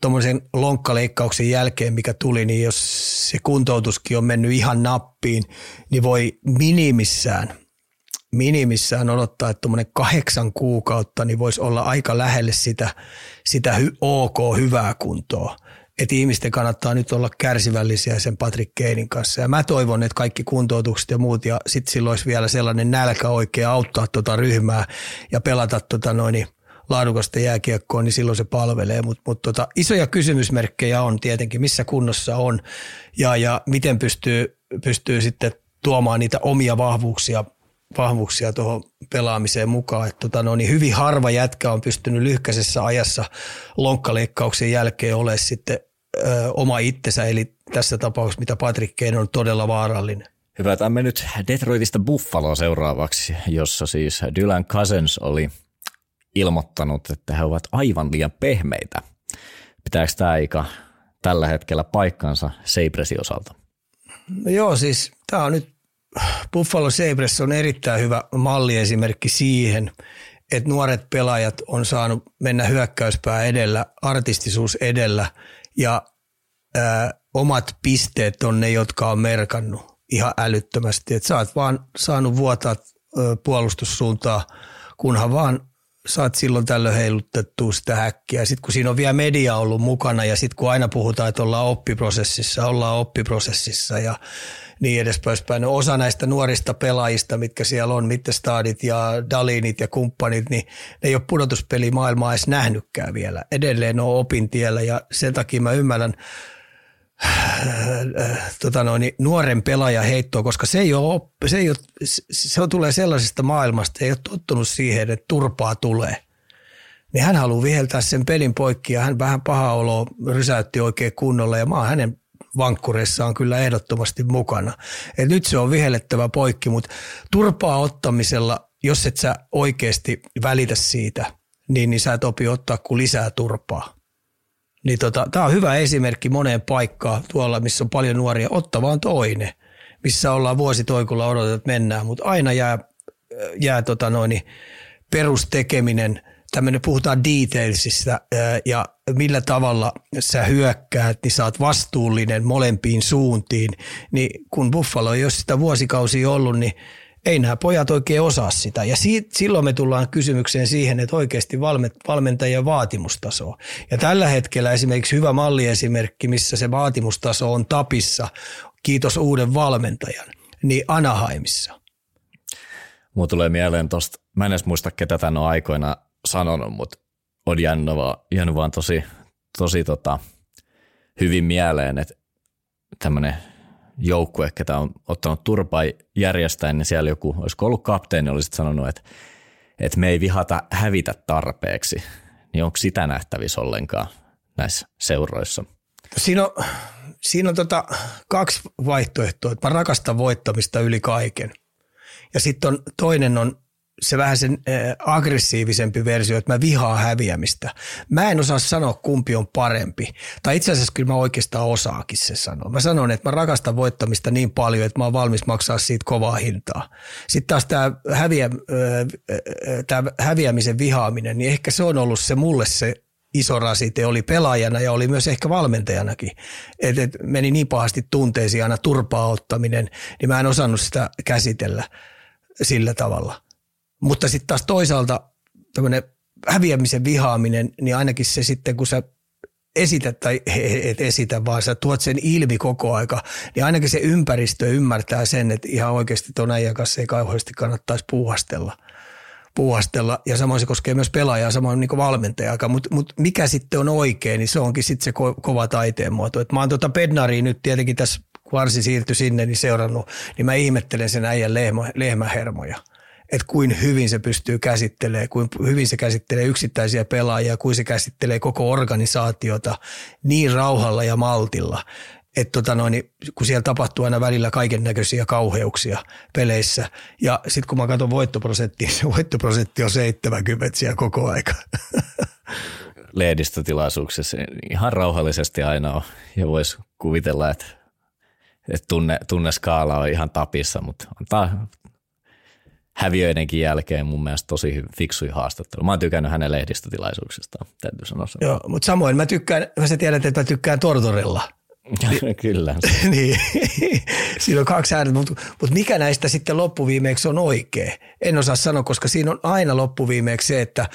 tuommoisen lonkkaleikkauksen jälkeen, mikä tuli, niin jos se kuntoutuskin on mennyt ihan nappiin, niin voi minimissään, minimissään odottaa, että tuommoinen kahdeksan kuukautta, niin voisi olla aika lähelle sitä, sitä hy, ok hyvää kuntoa. Että ihmisten kannattaa nyt olla kärsivällisiä sen Patrick Keinin kanssa. Ja mä toivon, että kaikki kuntoutukset ja muut, ja sitten silloin olisi vielä sellainen nälkä oikein auttaa tuota ryhmää ja pelata tota noin, laadukasta jääkiekkoa, niin silloin se palvelee. Mutta mut tota, isoja kysymysmerkkejä on tietenkin, missä kunnossa on ja, ja miten pystyy, pystyy sitten tuomaan niitä omia vahvuuksia vahvuuksia tuohon pelaamiseen mukaan. että tota, no, niin hyvin harva jätkä on pystynyt lyhkäisessä ajassa lonkkaleikkauksen jälkeen olemaan sitten ö, oma itsensä, eli tässä tapauksessa mitä Patrick Kane on todella vaarallinen. Hyvä, että nyt Detroitista Buffalo seuraavaksi, jossa siis Dylan Cousins oli – ilmoittanut, että he ovat aivan liian pehmeitä. Pitääkö tämä aika tällä hetkellä paikkansa Sabresin osalta? No joo, siis tämä on nyt, Buffalo Sabres on erittäin hyvä malliesimerkki siihen, että nuoret pelaajat on saanut mennä hyökkäyspää edellä, artistisuus edellä ja ää, omat pisteet on ne, jotka on merkannut ihan älyttömästi. Että sä oot vaan saanut vuotaa puolustussuuntaa, kunhan vaan saat silloin tällöin heilutettua sitä häkkiä. Sitten kun siinä on vielä media ollut mukana ja sitten kun aina puhutaan, että ollaan oppiprosessissa, ollaan oppiprosessissa ja niin edespäin. No osa näistä nuorista pelaajista, mitkä siellä on, Mittestadit ja Dalinit ja kumppanit, niin ne ei ole pudotuspelimaailmaa edes nähnytkään vielä. Edelleen on opintiellä ja sen takia mä ymmärrän, tota noin, nuoren pelaajan heittoa, koska se, ei ole, se, ei ole, se tulee sellaisesta maailmasta, ei ole tottunut siihen, että turpaa tulee. Niin hän haluaa viheltää sen pelin poikki ja hän vähän paha olo rysäytti oikein kunnolla ja mä oon hänen vankkureissaan kyllä ehdottomasti mukana. Et nyt se on vihellettävä poikki, mutta turpaa ottamisella, jos et sä oikeasti välitä siitä, niin, niin sä et opi ottaa kuin lisää turpaa. Niin tota, tämä on hyvä esimerkki moneen paikkaan tuolla, missä on paljon nuoria. Otta vaan toinen, missä ollaan vuositoikulla odotettu, että mennään, mutta aina jää, jää tota noin, perustekeminen, tämmöinen puhutaan detailsista ja millä tavalla sä hyökkäät, niin sä oot vastuullinen molempiin suuntiin. Niin kun Buffalo ei ole sitä vuosikausia ollut, niin ei nämä pojat oikein osaa sitä. Ja siitä, silloin me tullaan kysymykseen siihen, että oikeasti valmentajien vaatimustaso. Ja tällä hetkellä esimerkiksi hyvä malliesimerkki, missä se vaatimustaso on tapissa, kiitos uuden valmentajan, niin Anaheimissa. Mulla tulee mieleen tuosta, mä en edes muista ketä tämän on aikoina sanonut, mutta on jäänyt vaan, jäänyt vaan tosi, tosi tota, hyvin mieleen, että tämmöinen joukkue, ketä on ottanut turpaa järjestäen, niin siellä joku, olisiko ollut kapteeni, olisi sanonut, että, että me ei vihata hävitä tarpeeksi. Niin onko sitä nähtävissä ollenkaan näissä seuroissa? Siinä on, siinä on tota kaksi vaihtoehtoa. Mä rakastan voittamista yli kaiken. Ja sitten on, toinen on se vähän sen aggressiivisempi versio, että mä vihaan häviämistä. Mä en osaa sanoa, kumpi on parempi. Tai itse asiassa kyllä mä oikeastaan osaakin se sanoa. Mä sanon, että mä rakastan voittamista niin paljon, että mä oon valmis maksaa siitä kovaa hintaa. Sitten taas tämä häviä, äh, häviämisen vihaaminen, niin ehkä se on ollut se mulle se iso rasite oli pelaajana ja oli myös ehkä valmentajanakin. Et, et meni niin pahasti tunteisiin aina turpaa ottaminen, niin mä en osannut sitä käsitellä sillä tavalla – mutta sitten taas toisaalta tämmöinen häviämisen vihaaminen, niin ainakin se sitten, kun sä esität tai et esitä, vaan sä tuot sen ilmi koko aika, niin ainakin se ympäristö ymmärtää sen, että ihan oikeasti tuon äijän kanssa ei kauheasti kannattaisi puuhastella. puuhastella ja samoin se koskee myös pelaajaa, samoin niin valmentaja, mutta mut mikä sitten on oikein, niin se onkin sitten se ko- kova taiteen muoto. Et mä oon tuota Bednaria nyt tietenkin tässä, kun Arsi siirtyi sinne, niin seurannut, niin mä ihmettelen sen äijän lehmä, lehmähermoja että kuin hyvin se pystyy käsittelemään, kuin hyvin se käsittelee yksittäisiä pelaajia, kuin se käsittelee koko organisaatiota niin rauhalla ja maltilla, että tota noin, kun siellä tapahtuu aina välillä kaiken näköisiä kauheuksia peleissä. Ja sitten kun mä katson voittoprosenttia, se voittoprosentti on 70 siellä koko aika. Lehdistötilaisuuksissa ihan rauhallisesti aina on. Ja voisi kuvitella, että, että tunne, tunneskaala on ihan tapissa, mutta antaa häviöidenkin jälkeen mun mielestä tosi fiksuja haastattelu. Mä oon tykännyt hänen lehdistötilaisuuksistaan, täytyy sanoa. Joo, mutta samoin mä tykkään, mä sä tiedät, että mä tykkään Tortorella. Kyllä. niin, siinä on kaksi ääntä, mutta, mutta mikä näistä sitten loppuviimeeksi on oikea? En osaa sanoa, koska siinä on aina loppuviimeeksi se, että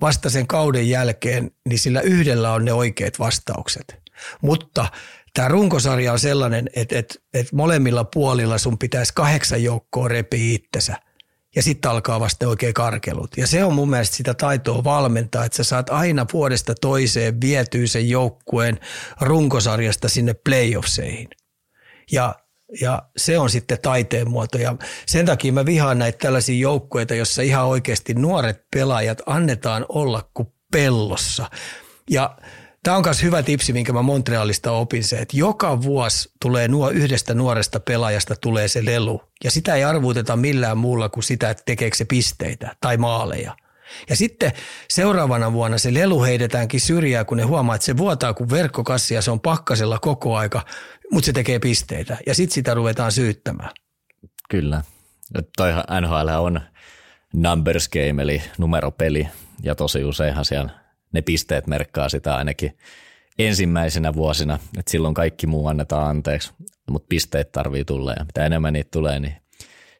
vasta sen kauden jälkeen, niin sillä yhdellä on ne oikeat vastaukset. Mutta tämä runkosarja on sellainen, että, että, että molemmilla puolilla sun pitäisi kahdeksan joukkoa repiä itsensä – ja sitten alkaa vasta oikein karkelut. Ja se on mun mielestä sitä taitoa valmentaa, että sä saat aina vuodesta toiseen vietyä sen joukkueen runkosarjasta sinne playoffseihin. Ja, ja se on sitten taiteen muoto. Ja sen takia mä vihaan näitä tällaisia joukkueita, jossa ihan oikeasti nuoret pelaajat annetaan olla kuin pellossa. Ja Tämä on myös hyvä tipsi, minkä mä Montrealista opin se, että joka vuosi tulee nuo yhdestä nuoresta pelaajasta tulee se lelu. Ja sitä ei arvuuteta millään muulla kuin sitä, että tekeekö se pisteitä tai maaleja. Ja sitten seuraavana vuonna se lelu heidetäänkin syrjää, kun ne huomaa, että se vuotaa kuin verkkokassi ja se on pakkasella koko aika, mutta se tekee pisteitä. Ja sitten sitä ruvetaan syyttämään. Kyllä. Toi NHL on numbers game, eli numeropeli, ja tosi useinhan siellä ne pisteet merkkaa sitä ainakin ensimmäisenä vuosina, että silloin kaikki muu annetaan anteeksi, mutta pisteet tarvii tulla ja mitä enemmän niitä tulee, niin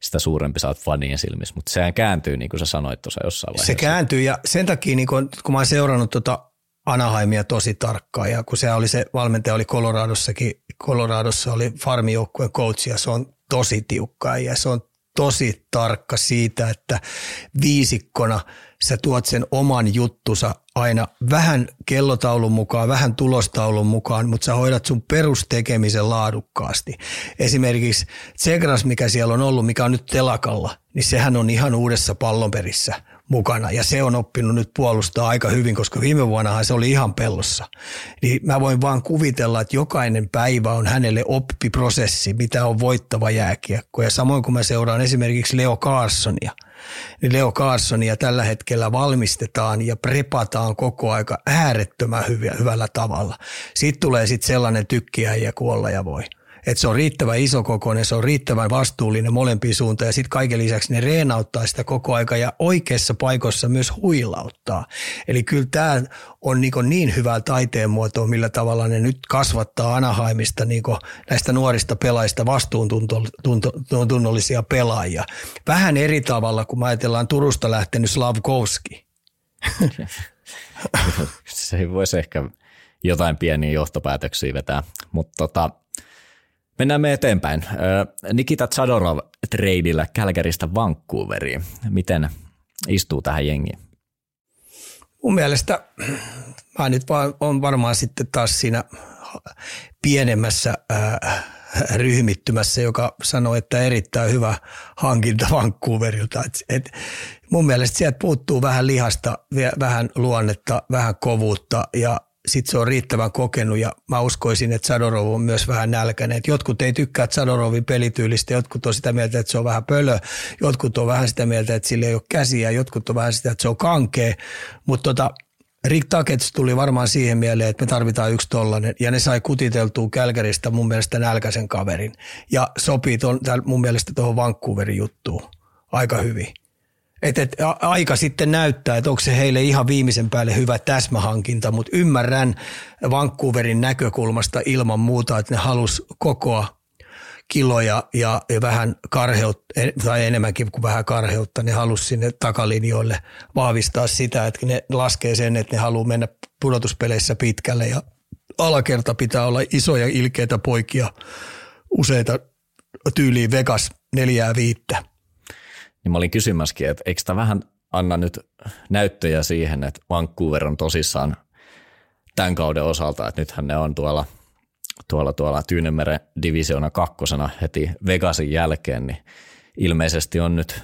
sitä suurempi saat fanien silmissä, mutta sehän kääntyy niin kuin sä sanoit tuossa jossain vaiheessa. Se kääntyy ja sen takia niin kun, kun mä oon seurannut tuota Anaheimia tosi tarkkaan ja kun se oli se valmentaja oli Coloradossakin, Coloradossa oli farmijoukkueen coach ja se on tosi tiukka ja se on tosi tarkka siitä, että viisikkona sä tuot sen oman juttusa aina vähän kellotaulun mukaan, vähän tulostaulun mukaan, mutta sä hoidat sun perustekemisen laadukkaasti. Esimerkiksi Tsegras, mikä siellä on ollut, mikä on nyt telakalla, niin sehän on ihan uudessa pallonperissä mukana ja se on oppinut nyt puolustaa aika hyvin, koska viime vuonnahan se oli ihan pellossa. Niin mä voin vaan kuvitella, että jokainen päivä on hänelle oppiprosessi, mitä on voittava jääkiekko. Ja samoin kuin mä seuraan esimerkiksi Leo Carsonia – niin Leo Carsonia tällä hetkellä valmistetaan ja prepataan koko aika äärettömän hyvällä tavalla. Sitten tulee sitten sellainen tykkiäjä kuolla ja voi että se on riittävän iso kokoinen, se on riittävän vastuullinen molempiin suuntaan ja sitten kaiken lisäksi ne reenauttaa sitä koko aika ja oikeassa paikoissa myös huilauttaa. Eli kyllä tämä on niin, niin hyvää taiteen muotoa, millä tavalla ne nyt kasvattaa Anaheimista niin näistä nuorista pelaajista vastuuntunnollisia pelaajia. Vähän eri tavalla, kun ajatellaan Turusta lähtenyt Slavkovski. se voisi ehkä jotain pieniä johtopäätöksiä vetää, mutta tota, Mennään me eteenpäin. Nikita Zadorov treidillä Kälkäristä Vancouveriin. Miten istuu tähän jengiin? Mun mielestä mä nyt vaan on varmaan sitten taas siinä pienemmässä ryhmittymässä, joka sanoo, että erittäin hyvä hankinta Vancouverilta. Et, et mun mielestä sieltä puuttuu vähän lihasta, vähän luonnetta, vähän kovuutta ja sitten se on riittävän kokenut ja mä uskoisin, että Sadorov on myös vähän nälkäinen. jotkut ei tykkää Sadorovin pelityylistä, jotkut on sitä mieltä, että se on vähän pölö, jotkut on vähän sitä mieltä, että sillä ei ole käsiä, jotkut on vähän sitä, että se on kankea, mutta tota, Rick Takets tuli varmaan siihen mieleen, että me tarvitaan yksi tollanen, ja ne sai kutiteltua Kälkäristä mun mielestä nälkäisen kaverin, ja sopii ton, mun mielestä tuohon Vancouverin juttuun aika hyvin. Et, et, aika sitten näyttää, että onko se heille ihan viimeisen päälle hyvä täsmähankinta, mutta ymmärrän Vancouverin näkökulmasta ilman muuta, että ne halus kokoa kiloja ja, ja vähän karheutta, tai enemmänkin kuin vähän karheutta, ne halusi sinne takalinjoille vahvistaa sitä, että ne laskee sen, että ne haluaa mennä pudotuspeleissä pitkälle ja alakerta pitää olla isoja ilkeitä poikia, useita tyyliin Vegas neljää viittä niin mä olin kysymässäkin, että eikö tämä vähän anna nyt näyttöjä siihen, että Vancouver on tosissaan tämän kauden osalta, että nythän ne on tuolla, tuolla, tuolla Tyynemeren divisiona kakkosena heti Vegasin jälkeen, niin ilmeisesti on nyt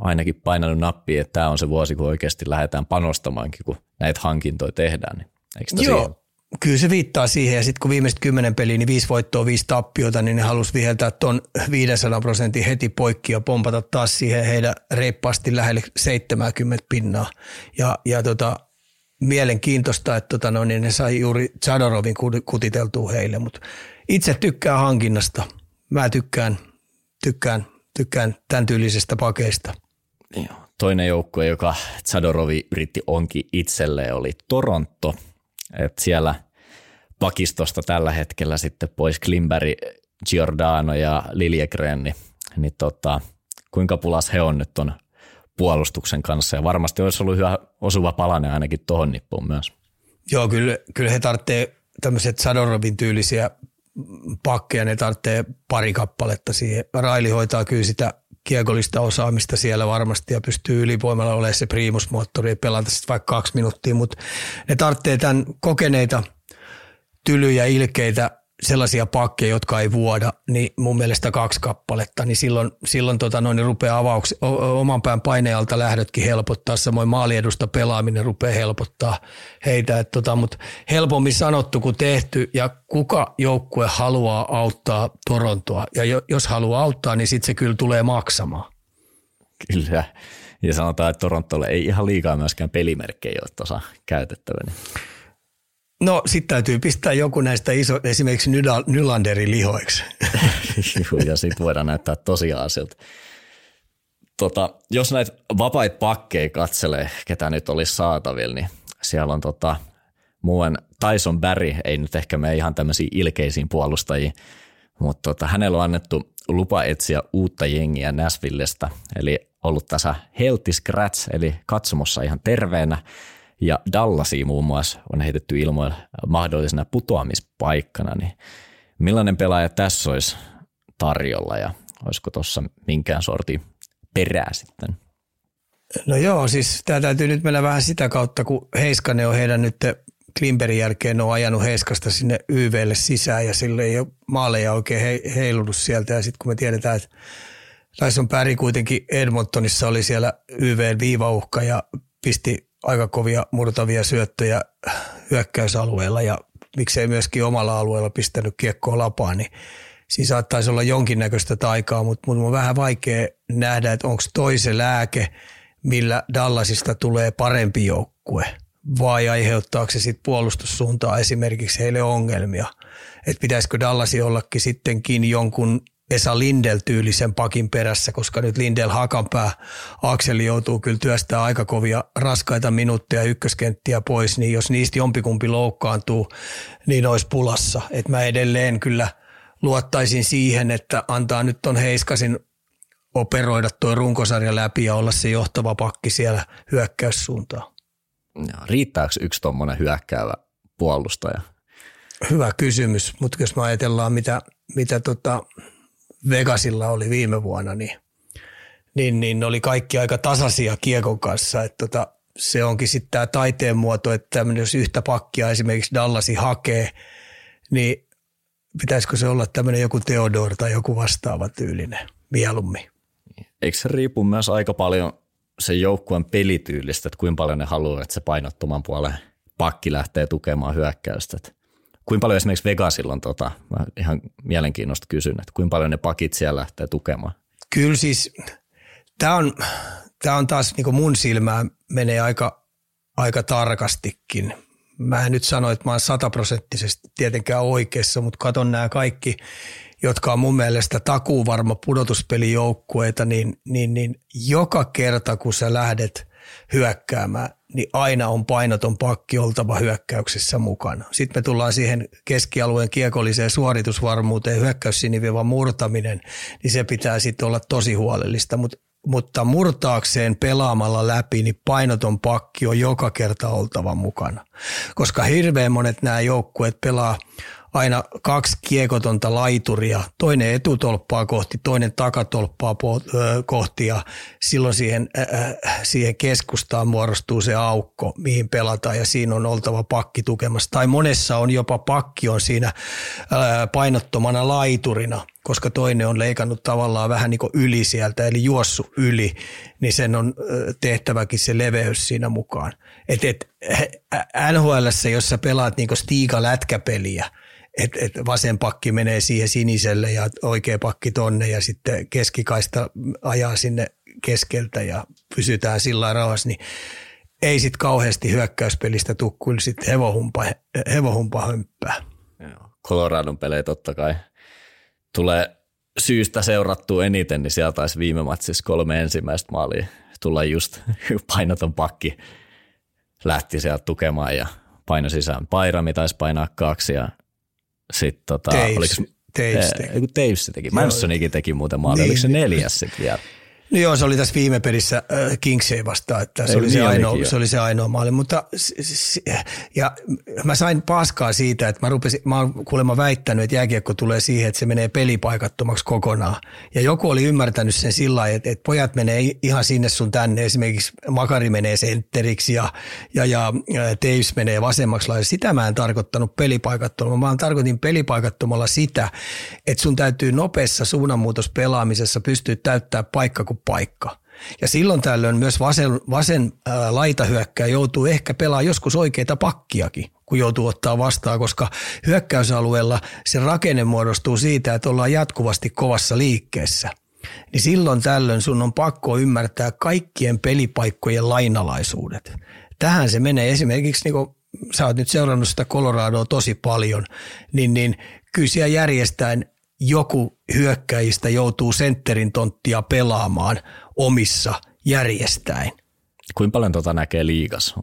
ainakin painanut nappia, että tämä on se vuosi, kun oikeasti lähdetään panostamaankin, kun näitä hankintoja tehdään. Niin eikö Joo? Kyllä se viittaa siihen, ja sitten kun viimeiset kymmenen peliä, niin viisi voittoa, viisi tappiota, niin ne halusi viheltää tuon 500 prosentin heti poikki ja pompata taas siihen heidän reippaasti lähelle 70 pinnaa. Ja, ja tota, mielenkiintoista, että tota, no, niin ne sai juuri Chadorovin kutiteltua heille, mutta itse tykkään hankinnasta. Mä tykkään, tykkään, tykkään tämän tyylisestä pakeista. Joo. Toinen joukkue, joka Zadorovi yritti onkin itselleen, oli Toronto. Et siellä pakistosta tällä hetkellä sitten pois Klimberg, Giordano ja Liljegren, niin, niin tota, kuinka pulas he on nyt on puolustuksen kanssa ja varmasti olisi ollut hyvä osuva palane ainakin tuohon nippuun myös. Joo, kyllä, kyllä he tarvitsee tämmöiset Sadorovin tyylisiä pakkeja, ne tarvitsee pari kappaletta siihen. Raili hoitaa kyllä sitä kiekollista osaamista siellä varmasti ja pystyy ylivoimalla olemaan se priimusmoottori ja pelata sitten vaikka kaksi minuuttia, mutta ne tarvitsee tämän kokeneita tylyjä, ilkeitä sellaisia pakkeja, jotka ei vuoda, niin mun mielestä kaksi kappaletta, niin silloin, silloin tota noin, niin rupeaa avauksi, oman pään painealta lähdötkin helpottaa, samoin maaliedusta pelaaminen rupeaa helpottaa heitä, tota, mutta helpommin sanottu kuin tehty, ja kuka joukkue haluaa auttaa Torontoa, ja jos haluaa auttaa, niin sitten se kyllä tulee maksamaan. Kyllä, ja sanotaan, että Torontolle ei ihan liikaa myöskään pelimerkkejä ole tuossa käytettävänä. No sitten täytyy pistää joku näistä iso, esimerkiksi Nylanderin lihoiksi. ja sitten voidaan näyttää tosiaan siltä. Tota, jos näitä vapaita pakkeja katselee, ketä nyt olisi saatavilla, niin siellä on tota, muun Tyson Barry, ei nyt ehkä mene ihan tämmöisiin ilkeisiin puolustajiin, mutta tota, hänellä on annettu lupa etsiä uutta jengiä Nashvillestä, eli ollut tässä healthy scratch, eli katsomossa ihan terveenä, ja Dallasi muun muassa on heitetty ilmoille mahdollisena putoamispaikkana, niin millainen pelaaja tässä olisi tarjolla ja olisiko tuossa minkään sorti perää sitten? No joo, siis tämä täytyy nyt mennä vähän sitä kautta, kun Heiskanen on heidän nyt Klimberin jälkeen on ajanut Heiskasta sinne YVlle sisään ja sille ei ole maaleja oikein he, heilunut sieltä. Ja sitten kun me tiedetään, että Tyson Päri kuitenkin Edmontonissa oli siellä YVn viivauhka ja pisti aika kovia murtavia syöttöjä hyökkäysalueella ja miksei myöskin omalla alueella pistänyt kiekkoa lapaan, niin siinä saattaisi olla jonkinnäköistä taikaa, mutta mun on vähän vaikea nähdä, että onko toisen lääke, millä Dallasista tulee parempi joukkue vai aiheuttaako se sitten puolustussuuntaa esimerkiksi heille ongelmia. Että pitäisikö Dallasi ollakin sittenkin jonkun Esa Lindel-tyylisen pakin perässä, koska nyt Lindel Hakanpää Akseli joutuu kyllä työstää aika kovia raskaita minuutteja ykköskenttiä pois, niin jos niistä jompikumpi loukkaantuu, niin olisi pulassa. Et mä edelleen kyllä luottaisin siihen, että antaa nyt ton Heiskasin operoida tuo runkosarja läpi ja olla se johtava pakki siellä hyökkäyssuuntaan. No, riittääkö yksi tuommoinen hyökkäävä puolustaja? Hyvä kysymys, mutta jos me ajatellaan, mitä, mitä tota, Vegasilla oli viime vuonna, niin, niin, niin ne oli kaikki aika tasaisia kiekon kanssa. Että tota, se onkin sitten tämä taiteen muoto, että jos yhtä pakkia esimerkiksi Dallasi hakee, niin pitäisikö se olla tämmöinen joku Theodore tai joku vastaava tyylinen mieluummin? Eikö se riipu myös aika paljon sen joukkueen pelityylistä, että kuinka paljon ne haluaa, että se painottoman puolen pakki lähtee tukemaan hyökkäystä. Kuinka paljon esimerkiksi Vegasilla on, tota, mä ihan mielenkiinnosta kysyn, että kuinka paljon ne pakit siellä lähtee tukemaan? Kyllä siis, tämä on, tää on taas niin mun silmään menee aika, aika tarkastikin. Mä en nyt sano, että mä oon sataprosenttisesti tietenkään oikeassa, mutta katon nämä kaikki, jotka on mun mielestä takuuvarma pudotuspelijoukkueita, niin, niin, niin joka kerta kun sä lähdet hyökkäämään, niin aina on painoton pakki oltava hyökkäyksessä mukana. Sitten me tullaan siihen keskialueen kiekolliseen suoritusvarmuuteen, hyökkäyssinivivan murtaminen, niin se pitää sitten olla tosi huolellista, Mut, mutta murtaakseen pelaamalla läpi, niin painoton pakki on joka kerta oltava mukana. Koska hirveän monet nämä joukkueet pelaa aina kaksi kiekotonta laituria, toinen etutolppaa kohti, toinen takatolppaa kohti ja silloin siihen, äh, siihen keskustaan muodostuu se aukko, mihin pelataan ja siinä on oltava pakki tukemassa. Tai monessa on jopa pakki on siinä äh, painottomana laiturina, koska toinen on leikannut tavallaan vähän niin kuin yli sieltä, eli juossu yli, niin sen on tehtäväkin se leveys siinä mukaan. Et, et, NHL, jos sä pelaat niin stiika lätkäpeliä, että et vasen pakki menee siihen siniselle ja oikea pakki tonne ja sitten keskikaista ajaa sinne keskeltä ja pysytään sillä rauhassa, niin ei sitten kauheasti hyökkäyspelistä tule kuin sitten hevohumpa, hevohumpa hömppää. Coloradon pelejä totta kai tulee syystä seurattua eniten, niin sieltä taisi viime matsissa kolme ensimmäistä maalia tulla just painoton pakki lähti sieltä tukemaan ja paino sisään. Pairami taisi painaa kaksi ja sitten tota, Taves, oliko, Taves, teki. Taves teki. Mansonikin teki muuten maali. Niin, oliko se neljäs sitten vielä? No joo, se oli tässä viime pelissä äh, Kingsei vastaan, että se, Ei, oli se, niin ainoa, se oli se ainoa maali. Mutta, ja mä sain paskaa siitä, että mä, rupesin, mä oon kuulemma väittänyt, että jääkiekko tulee siihen, että se menee pelipaikattomaksi kokonaan. Ja joku oli ymmärtänyt sen sillä lailla, että, että pojat menee ihan sinne sun tänne. Esimerkiksi Makari menee sentteriksi ja, ja, ja Teis menee vasemmaksi lailla. Sitä mä en tarkoittanut pelipaikattomalla. Mä tarkoitin pelipaikattomalla sitä, että sun täytyy nopeassa suunnanmuutospelaamisessa pystyä täyttämään paikka, kun paikka. Ja silloin tällöin myös vasen, vasen ää, laitahyökkäjä joutuu ehkä pelaamaan joskus oikeita pakkiakin, kun joutuu ottaa vastaan, koska hyökkäysalueella se rakenne muodostuu siitä, että ollaan jatkuvasti kovassa liikkeessä. Niin silloin tällöin sun on pakko ymmärtää kaikkien pelipaikkojen lainalaisuudet. Tähän se menee esimerkiksi, niin kuin sä oot nyt seurannut sitä Coloradoa tosi paljon, niin, niin kyllä siellä järjestäen joku hyökkäjistä joutuu sentterin tonttia pelaamaan omissa järjestäin. Kuinka paljon tota näkee liigas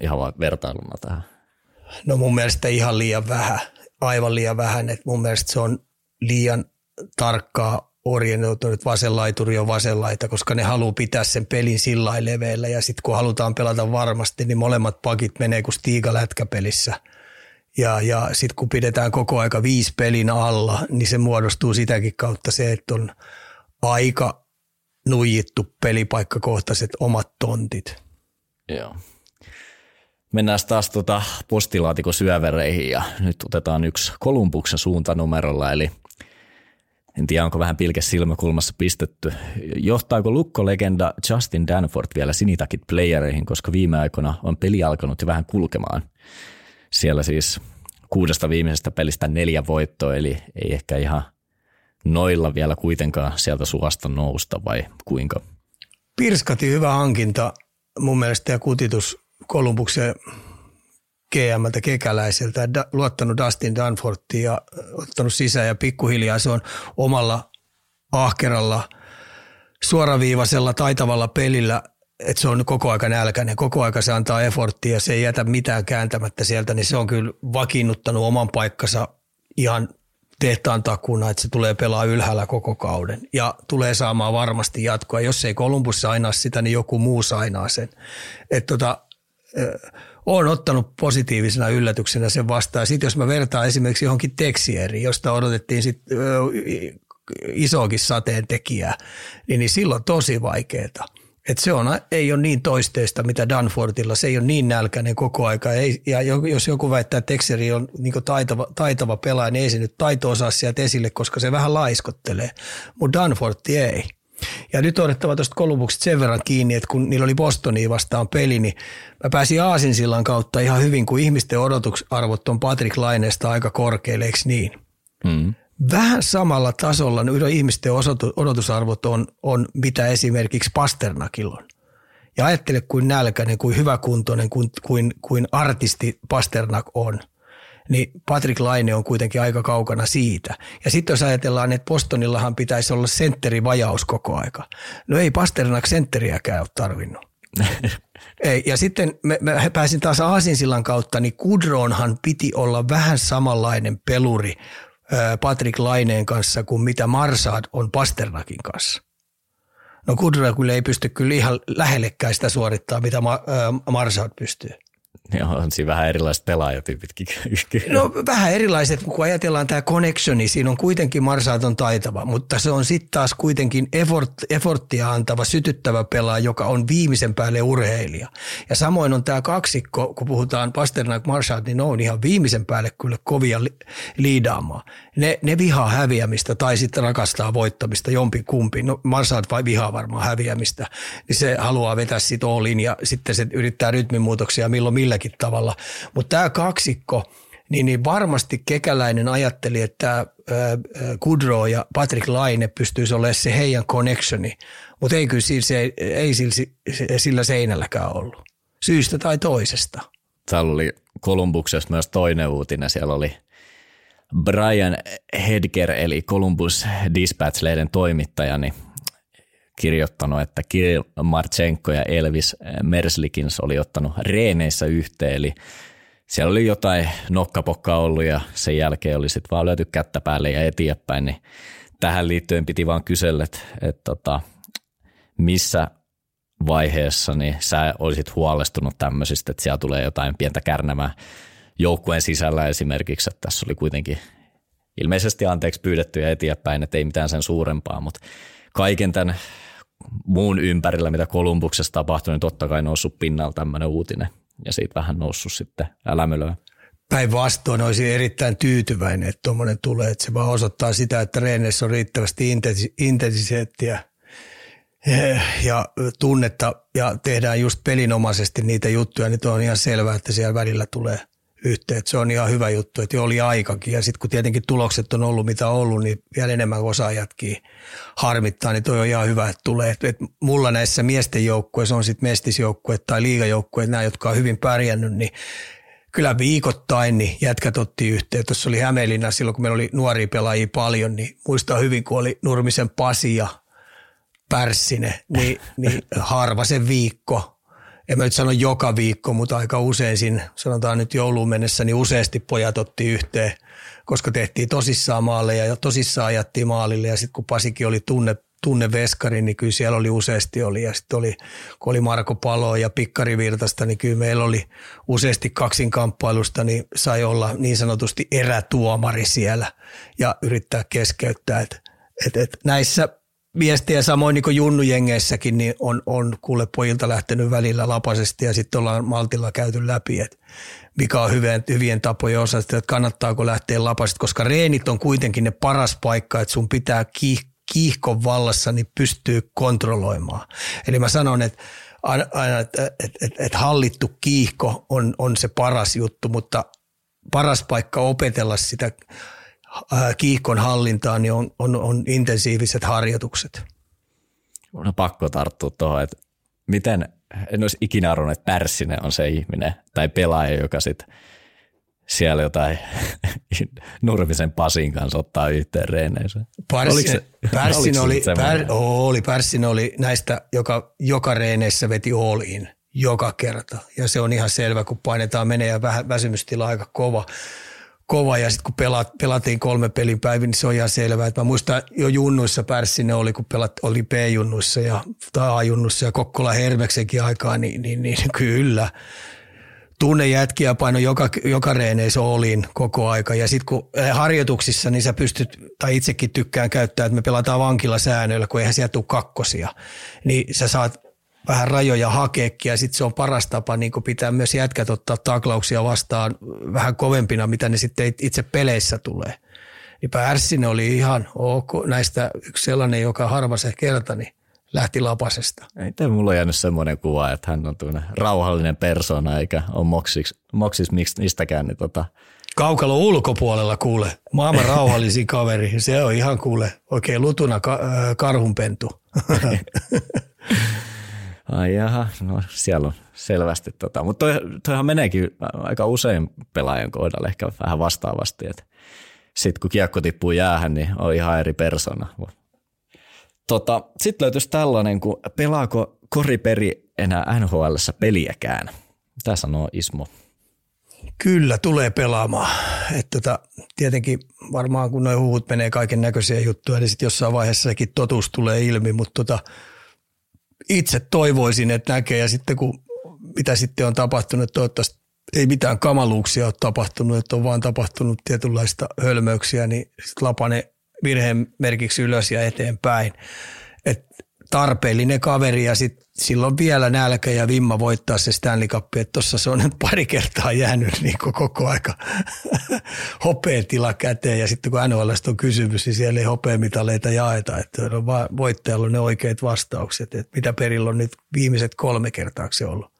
ihan vaan vertailuna tähän? No mun mielestä ihan liian vähän, aivan liian vähän. Et mun mielestä se on liian tarkkaa orientoitunut vasenlaituri on vasenlaita, koska ne haluaa pitää sen pelin sillä leveällä ja sitten kun halutaan pelata varmasti, niin molemmat pakit menee kuin Stiga lätkäpelissä – ja, ja sitten kun pidetään koko aika viisi pelin alla, niin se muodostuu sitäkin kautta se, että on aika nuijittu pelipaikkakohtaiset omat tontit. Joo. Mennään taas tuota postilaatikon syövereihin ja nyt otetaan yksi Kolumbuksen suuntanumerolla, eli en tiedä, onko vähän pilke silmäkulmassa pistetty. Johtaako lukkolegenda Justin Danford vielä sinitakit playereihin, koska viime aikoina on peli alkanut jo vähän kulkemaan – siellä siis kuudesta viimeisestä pelistä neljä voittoa, eli ei ehkä ihan noilla vielä kuitenkaan sieltä suosta nousta vai kuinka? Pirskati hyvä hankinta mun mielestä ja kutitus Kolumbuksen GMltä kekäläiseltä, luottanut Dustin Danforttiin ja ottanut sisään ja pikkuhiljaa se on omalla ahkeralla, suoraviivaisella, taitavalla pelillä – että se on koko aika nälkäinen, koko aika se antaa efforttia ja se ei jätä mitään kääntämättä sieltä, niin se on kyllä vakiinnuttanut oman paikkansa ihan tehtaan takuna, että se tulee pelaa ylhäällä koko kauden ja tulee saamaan varmasti jatkoa. Jos ei Kolumbus sainaa sitä, niin joku muu sainaa sen. Et tota, olen ottanut positiivisena yllätyksenä sen vastaan. Sitten jos mä vertaan esimerkiksi johonkin Texieriin, josta odotettiin sit, isoakin sateen tekijää, niin, niin silloin tosi vaikeaa et se on, ei ole niin toisteista, mitä Danfortilla. Se ei ole niin nälkäinen koko aika. Ei, ja jos joku väittää, että Texeri on niin taitava, taitava pelaaja, niin ei se nyt taito osaa sieltä esille, koska se vähän laiskottelee. Mutta Danfortti ei. Ja nyt on otettava tuosta Kolumbuksesta sen verran kiinni, että kun niillä oli Bostoniin vastaan peli, niin mä pääsin Aasinsillan kautta ihan hyvin, kun ihmisten odotusarvot on Patrick Laineesta aika korkealle, eikö niin? Mm vähän samalla tasolla no ihmisten odotusarvot on, on, mitä esimerkiksi Pasternakilla on. Ja ajattele kuin nälkäinen, kuin hyväkuntoinen, kuin, kuin, kuin artisti Pasternak on, niin Patrick Laine on kuitenkin aika kaukana siitä. Ja sitten jos ajatellaan, että Bostonillahan pitäisi olla sentterivajaus koko aika. No ei Pasternak sentteriäkään ole tarvinnut. Ei, ja sitten mä, mä pääsin taas Aasinsillan kautta, niin Kudronhan piti olla vähän samanlainen peluri Patrick Laineen kanssa kuin mitä Marsad on Pasternakin kanssa. No Kudra kyllä ei pysty kyllä ihan lähellekään sitä suorittaa, mitä Marsad pystyy. Joo, on siinä vähän erilaiset pelaajatyypitkin. No vähän erilaiset, kun ajatellaan tämä connectioni, siinä on kuitenkin Marsaat on taitava, mutta se on sitten taas kuitenkin effort, efforttia antava, sytyttävä pelaaja, joka on viimeisen päälle urheilija. Ja samoin on tämä kaksikko, kun puhutaan Pasternak Marsaat, niin ne on ihan viimeisen päälle kyllä kovia li- liidaamaan. Ne, ne vihaa häviämistä tai sitten rakastaa voittamista, jompi kumpi. No Marsaat vai vihaa varmaan häviämistä, niin se haluaa vetää sit all ja sitten se yrittää rytmimuutoksia milloin millä milläkin tavalla. Mutta tämä kaksikko, niin, niin varmasti kekäläinen ajatteli, että Kudro ja Patrick Laine pystyisi olemaan se heidän connectioni, mutta ei kyllä se, ei sillä, sillä seinälläkään ollut, syystä tai toisesta. Täällä oli Kolumbuksesta myös toinen uutinen, siellä oli Brian Hedger, eli Columbus Dispatch-lehden toimittaja, niin kirjoittanut, että Kirill Marchenko ja Elvis Merslikins oli ottanut reeneissä yhteen, eli siellä oli jotain nokkapokkaa ollut ja sen jälkeen oli sitten vaan löyty kättä päälle ja eteenpäin, niin tähän liittyen piti vaan kysellä, että, että tota, missä vaiheessa niin sä olisit huolestunut tämmöisistä, että siellä tulee jotain pientä kärnämää joukkueen sisällä esimerkiksi, että tässä oli kuitenkin ilmeisesti anteeksi pyydetty ja eteenpäin, että ei mitään sen suurempaa, mutta kaiken tämän muun ympärillä, mitä Kolumbuksessa tapahtui, niin totta kai noussut pinnalla tämmöinen uutinen ja siitä vähän noussut sitten älämölöä. Päinvastoin olisi erittäin tyytyväinen, että tuommoinen tulee, että se vaan osoittaa sitä, että reeneissä on riittävästi intensiteettiä ja tunnetta ja tehdään just pelinomaisesti niitä juttuja, niin on ihan selvää, että siellä välillä tulee – yhteen. Se on ihan hyvä juttu, että jo oli aikakin. Ja sitten kun tietenkin tulokset on ollut mitä on ollut, niin vielä enemmän osaajatkin harmittaa, niin toi on ihan hyvä, että tulee. Et, et mulla näissä miesten joukkueissa on sitten mestisjoukkueet tai liigajoukkueet, nämä, jotka on hyvin pärjännyt, niin kyllä viikoittain niin jätkät otti yhteen. Tuossa oli Hämeenlinna silloin, kun meillä oli nuoria pelaajia paljon, niin muistaa hyvin, kun oli Nurmisen Pasi ja Pärssinen, niin, niin harva se viikko – en mä nyt sano joka viikko, mutta aika usein siinä, sanotaan nyt jouluun mennessä, niin useasti pojat otti yhteen, koska tehtiin tosissaan maaleja ja tosissaan ajattiin maalille. Ja sitten kun Pasikin oli tunne, tunne veskari, niin kyllä siellä oli useasti oli. Ja sitten oli, kun oli Marko Palo ja Pikkari Virtasta, niin kyllä meillä oli useasti kaksinkamppailusta, niin sai olla niin sanotusti erätuomari siellä ja yrittää keskeyttää, että et, et näissä viestiä samoin niin kuin junnujengeissäkin, niin on, on kuule pojilta lähtenyt välillä lapasesti ja sitten ollaan maltilla käyty läpi, että mikä on hyvien, hyvien tapojen osa, että kannattaako lähteä lapasesti, koska reenit on kuitenkin ne paras paikka, että sun pitää kiih, kiihkon vallassa niin pystyy kontrolloimaan. Eli mä sanon, että aina, että, että, että, että hallittu kiihko on, on se paras juttu, mutta paras paikka opetella sitä kiihkon hallintaan, niin on, on, on intensiiviset harjoitukset. On pakko tarttua tuohon, että miten, en olisi ikinä arvonnut, että Pärssinen on se ihminen tai pelaaja, joka sitten siellä jotain Nurmisen Pasin kanssa ottaa yhteen reeneensä. Pärssin, Pärssin oli, pär, oli, Pärssin oli näistä, joka joka reeneissä veti all in joka kerta. Ja se on ihan selvä, kun painetaan menee ja vähän väsymystila aika kova kova ja sitten kun pelat, pelattiin kolme pelin päivin, niin se on ihan selvää. Että mä muistan jo junnuissa Pärssinen oli, kun pelat, oli P-junnuissa ja A-junnuissa ja Kokkola Hermeksenkin aikaa, niin, niin, niin kyllä. Tunne jätkiä paino joka, joka reeneissä olin koko aika. Ja sitten kun eh, harjoituksissa, niin sä pystyt, tai itsekin tykkään käyttää, että me pelataan vankilasäännöillä, kun eihän sieltä tule kakkosia. Niin sä saat vähän rajoja hakeekin ja sitten se on paras tapa niin pitää myös jätkät ottaa taklauksia vastaan vähän kovempina, mitä ne sitten itse peleissä tulee. Niin Pärssinen oli ihan ok, näistä yksi sellainen, joka harva se kerta, niin lähti lapasesta. Ei tämä mulla on jäänyt semmoinen kuva, että hän on rauhallinen persona eikä ole moksis, moksis mistäkään. Niin tota. Kaukalo ulkopuolella kuule, maailman rauhallisin kaveri, se on ihan kuule oikein lutuna ka- äh, karhunpentu. Ai jaha, no siellä on selvästi. Tota. Mutta toi, toihan meneekin aika usein pelaajan kohdalla ehkä vähän vastaavasti. Sitten kun kiekko tippuu jäähän, niin on ihan eri persona. Tota, Sitten löytyisi tällainen, kun pelaako koriperi enää nhl peliäkään? Mitä sanoo Ismo? Kyllä, tulee pelaamaan. Et tota, tietenkin varmaan kun nuo huhut menee kaiken näköisiä juttuja, niin sitten jossain vaiheessa sekin totuus tulee ilmi, mutta tota, itse toivoisin, että näkee ja sitten kun mitä sitten on tapahtunut, toivottavasti ei mitään kamaluuksia ole tapahtunut, että on vaan tapahtunut tietynlaista hölmöyksiä, niin sitten lapane virheen merkiksi ylös ja eteenpäin. Et tarpeellinen kaveri ja sitten silloin vielä nälkä ja vimma voittaa se Stanley Cup, että tuossa se on nyt pari kertaa jäänyt niin koko aika hopeetila käteen ja sitten kun NHL on kysymys, niin siellä ei hopeamitaleita jaeta, että on vaan voittajalla on ne oikeat vastaukset, että mitä perillä on nyt viimeiset kolme kertaa se ollut.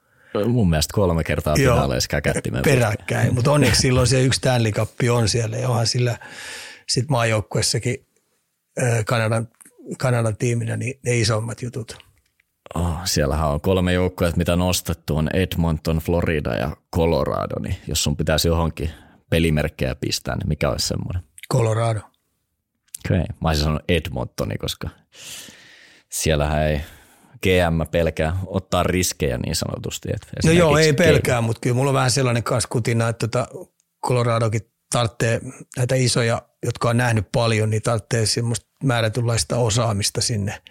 Mun mielestä kolme kertaa finaaleissa käkättimeen. Peräkkäin, mutta onneksi silloin se yksi Stanley Cup on siellä ja onhan sillä sitten maajoukkuessakin Kanadan, Kanadan tiiminä niin ne isommat jutut. Oh, siellähän on kolme joukkuetta, mitä nostettu on Edmonton, Florida ja Colorado, niin jos sun pitäisi johonkin pelimerkkejä pistää, niin mikä olisi semmoinen? Colorado. Okei, okay. mä olisin sanonut Edmontoni, koska siellähän ei GM pelkää ottaa riskejä niin sanotusti. Että no joo, ei pelkää, mutta kyllä mulla on vähän sellainen kanssa kutina, että tota Coloradokin tarvitsee näitä isoja, jotka on nähnyt paljon, niin tarvitsee semmoista määrätynlaista osaamista sinne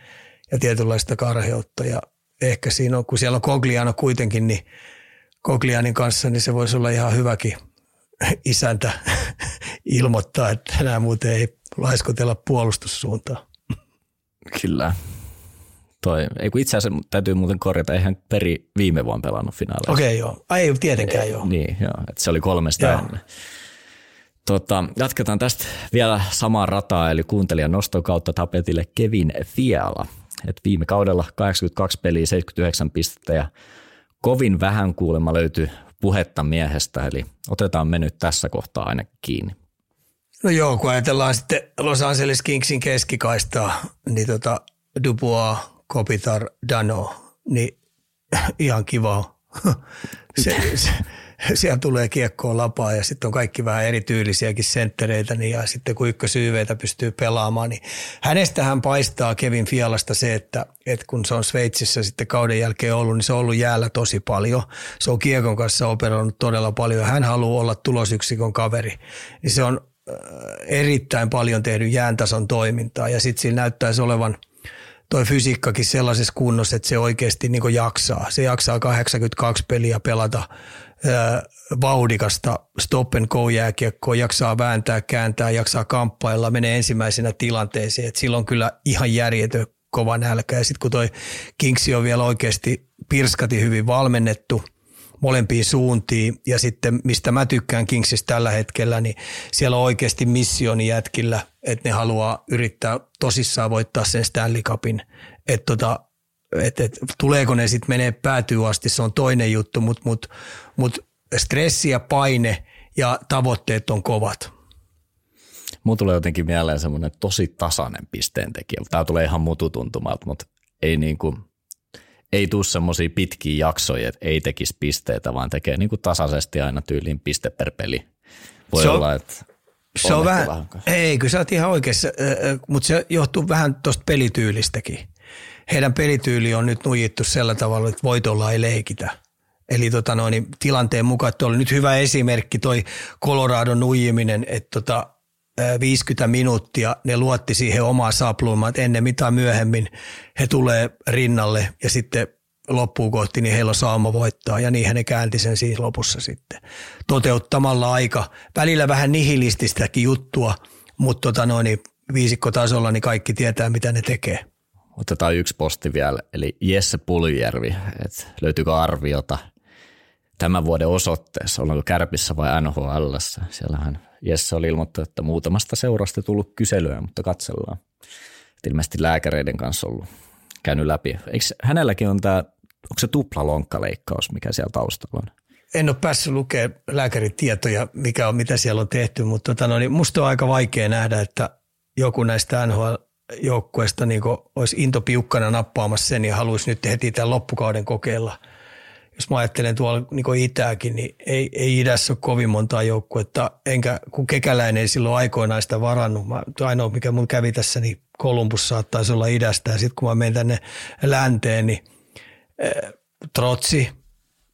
ja tietynlaista karheutta. Ja ehkä siinä on, kun siellä on Cogliano kuitenkin, niin Coglianin kanssa, niin se voisi olla ihan hyväkin isäntä ilmoittaa, että enää muuten ei laiskotella puolustussuuntaan. Kyllä. Toi, ei kun itse asiassa täytyy muuten korjata, eihän Peri viime vuonna pelannut finaaleissa. Okei, okay, joo. Ei tietenkään joo. Niin, joo. Että se oli kolmesta joo. ennen. Tota, jatketaan tästä vielä samaa rataa, eli kuuntelijan noston kautta tapetille Kevin Fiala. Et viime kaudella 82 peliä, 79 pistettä ja kovin vähän kuulemma löytyy puhetta miehestä, eli otetaan me nyt tässä kohtaa aina kiinni. No joo, kun ajatellaan sitten Los Angeles Kingsin keskikaistaa, niin tota Dubois, Kopitar, Dano, niin ihan kiva. se, se, siellä tulee kiekkoon lapaa ja sitten on kaikki vähän erityylisiäkin senttereitä niin ja sitten kun ykkösyyveitä pystyy pelaamaan, niin hänestähän paistaa Kevin Fialasta se, että, että kun se on Sveitsissä sitten kauden jälkeen ollut, niin se on ollut jäällä tosi paljon. Se on kiekon kanssa operoinut todella paljon ja hän haluaa olla tulosyksikön kaveri. Niin se on äh, erittäin paljon tehnyt jääntason toimintaa ja sitten siinä näyttäisi olevan – toi fysiikkakin sellaisessa kunnossa, että se oikeasti niin jaksaa. Se jaksaa 82 peliä pelata vauhdikasta stop and go jääkiekkoa, jaksaa vääntää, kääntää, jaksaa kamppailla, menee ensimmäisenä tilanteeseen. Et silloin kyllä ihan järjetön kova nälkä. Ja sitten kun toi Kingsi on vielä oikeasti pirskati hyvin valmennettu molempiin suuntiin ja sitten mistä mä tykkään Kingsistä tällä hetkellä, niin siellä on oikeasti missioni jätkillä, että ne haluaa yrittää tosissaan voittaa sen Stanley Cupin. Että tota, et, et, tuleeko ne sitten menee päätyy asti, se on toinen juttu, mutta mut, mut stressi ja paine ja tavoitteet on kovat. Mulla tulee jotenkin mieleen semmoinen tosi tasainen pisteentekijä. Tämä tulee ihan mututuntumalta, mutta ei niinku, ei tule semmoisia pitkiä jaksoja, että ei tekisi pisteitä, vaan tekee niinku tasaisesti aina tyyliin piste per peli. Voi se olla, että se on vähän, ei, kyllä sä oot ihan oikeassa, mutta se johtuu vähän tuosta pelityylistäkin heidän pelityyli on nyt nujittu sillä tavalla, että voitolla ei leikitä. Eli tota noin, niin tilanteen mukaan, että oli nyt hyvä esimerkki toi Coloradon nuijiminen, että tota, 50 minuuttia ne luotti siihen omaa sapluumaan, että ennen mitä myöhemmin he tulee rinnalle ja sitten loppuun kohti, niin heillä on sauma voittaa ja niin ne käänti sen siinä lopussa sitten. Toteuttamalla aika, välillä vähän nihilististäkin juttua, mutta tota noin, niin viisikkotasolla niin kaikki tietää, mitä ne tekee. Otetaan yksi posti vielä, eli Jesse Puljärvi, että löytyykö arviota tämän vuoden osoitteessa, ollaanko Kärpissä vai NHL. Siellähän Jesse oli ilmoittanut, että muutamasta seurasta tullut kyselyä, mutta katsellaan. Et ilmeisesti lääkäreiden kanssa ollut käynyt läpi. Eikö hänelläkin on tämä, onko se tuplalonkkaleikkaus, mikä siellä taustalla on? En ole päässyt lukemaan lääkärin tietoja, mikä on, mitä siellä on tehty, mutta tota, no, niin musta on aika vaikea nähdä, että joku näistä NHL joukkueesta niin olisi into piukkana nappaamassa sen ja haluaisi nyt heti tämän loppukauden kokeilla. Jos mä ajattelen tuolla niin itääkin, niin ei, ei idässä ole kovin montaa joukkuetta, enkä kun kekäläinen ei silloin aikoinaan sitä varannut. Mä, ainoa, mikä mun kävi tässä, niin Kolumbus saattaisi olla idästä ja sitten kun mä menen tänne länteen, niin äh, Trotsi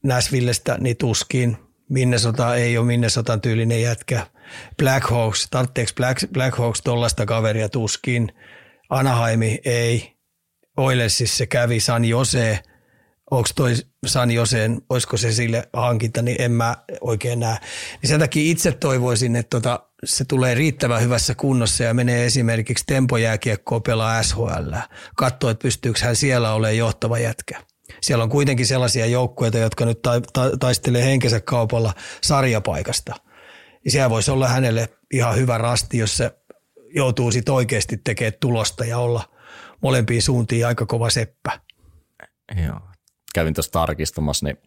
Näsvillestä, niin tuskin. Minnesota ei ole Minnesotan tyylinen jätkä. Black Hawks, tarvitseeko Black, Black Hawks tollaista kaveria tuskin – Anaheimi ei. Oilesissa kävi San Jose. onko toi San Joseen, olisiko se sille hankinta, niin en mä oikein näe. Niin sen takia itse toivoisin, että tota, se tulee riittävän hyvässä kunnossa ja menee esimerkiksi tempojääkiekkoa pelaa SHL. Katsoo, että pystyykö hän siellä olemaan johtava jätkä. Siellä on kuitenkin sellaisia joukkueita, jotka nyt ta- ta- taistelee henkensä kaupalla sarjapaikasta. Ja siellä voisi olla hänelle ihan hyvä rasti, jos se joutuu sitten oikeasti tekemään tulosta ja olla molempiin suuntiin aika kova seppä. Joo. Kävin tuossa tarkistamassa, niin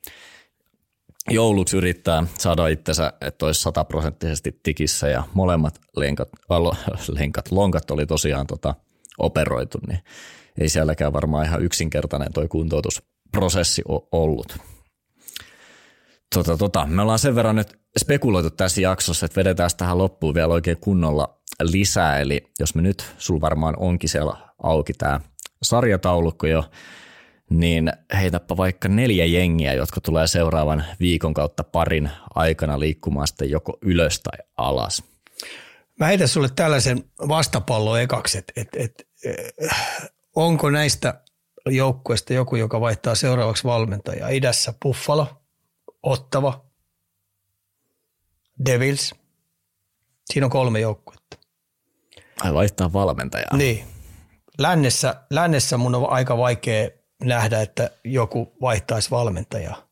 jouluksi yrittää saada itsensä, että olisi sataprosenttisesti tikissä ja molemmat lenkat, alo, lenkat lonkat oli tosiaan tota, operoitu, niin ei sielläkään varmaan ihan yksinkertainen toi kuntoutusprosessi ollut. Tota, tota, me ollaan sen verran nyt spekuloitu tässä jaksossa, että vedetään tähän loppuun vielä oikein kunnolla lisää, eli jos me nyt, sul varmaan onkin siellä auki tämä sarjataulukko jo, niin heitäpä vaikka neljä jengiä, jotka tulee seuraavan viikon kautta parin aikana liikkumaan sitten joko ylös tai alas. Mä heitän sulle tällaisen vastapallon ekaksi, että et, et, äh, onko näistä joukkueista joku, joka vaihtaa seuraavaksi valmentajaa? Idässä Buffalo, Ottava, Devils. Siinä on kolme joukkuetta. Ai vaihtaa valmentajaa. Niin. Lännessä, lännessä mun on aika vaikea nähdä, että joku vaihtaisi valmentajaa.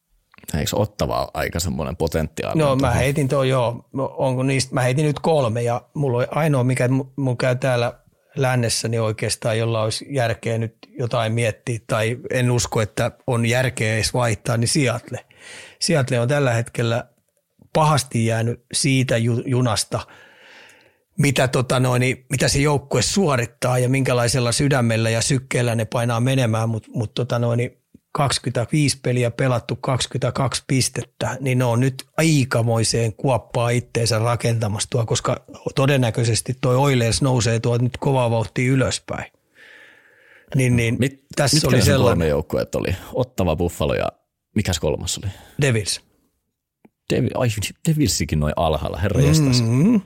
Eikö ottava aika semmoinen potentiaali? No mä heitin tuo joo, onko niistä, mä heitin nyt kolme ja mulla on ainoa, mikä mun käy täällä lännessä, niin oikeastaan jolla olisi järkeä nyt jotain miettiä tai en usko, että on järkeä edes vaihtaa, niin Seattle. Seattle on tällä hetkellä pahasti jäänyt siitä junasta, mitä, tota noin, mitä se joukkue suorittaa ja minkälaisella sydämellä ja sykkeellä ne painaa menemään, mutta mut tota noin, 25 peliä pelattu 22 pistettä, niin ne on nyt aikamoiseen kuoppaa itteensä rakentamassa tuo, koska todennäköisesti tuo Oilers nousee tuo nyt kovaa vauhtia ylöspäin. Niin, niin Mit, tässä oli sellainen. kolme joukkueet oli? Ottava Buffalo ja mikäs kolmas oli? Devils. Devi, ai, Devilsikin noin alhaalla, herra mm-hmm.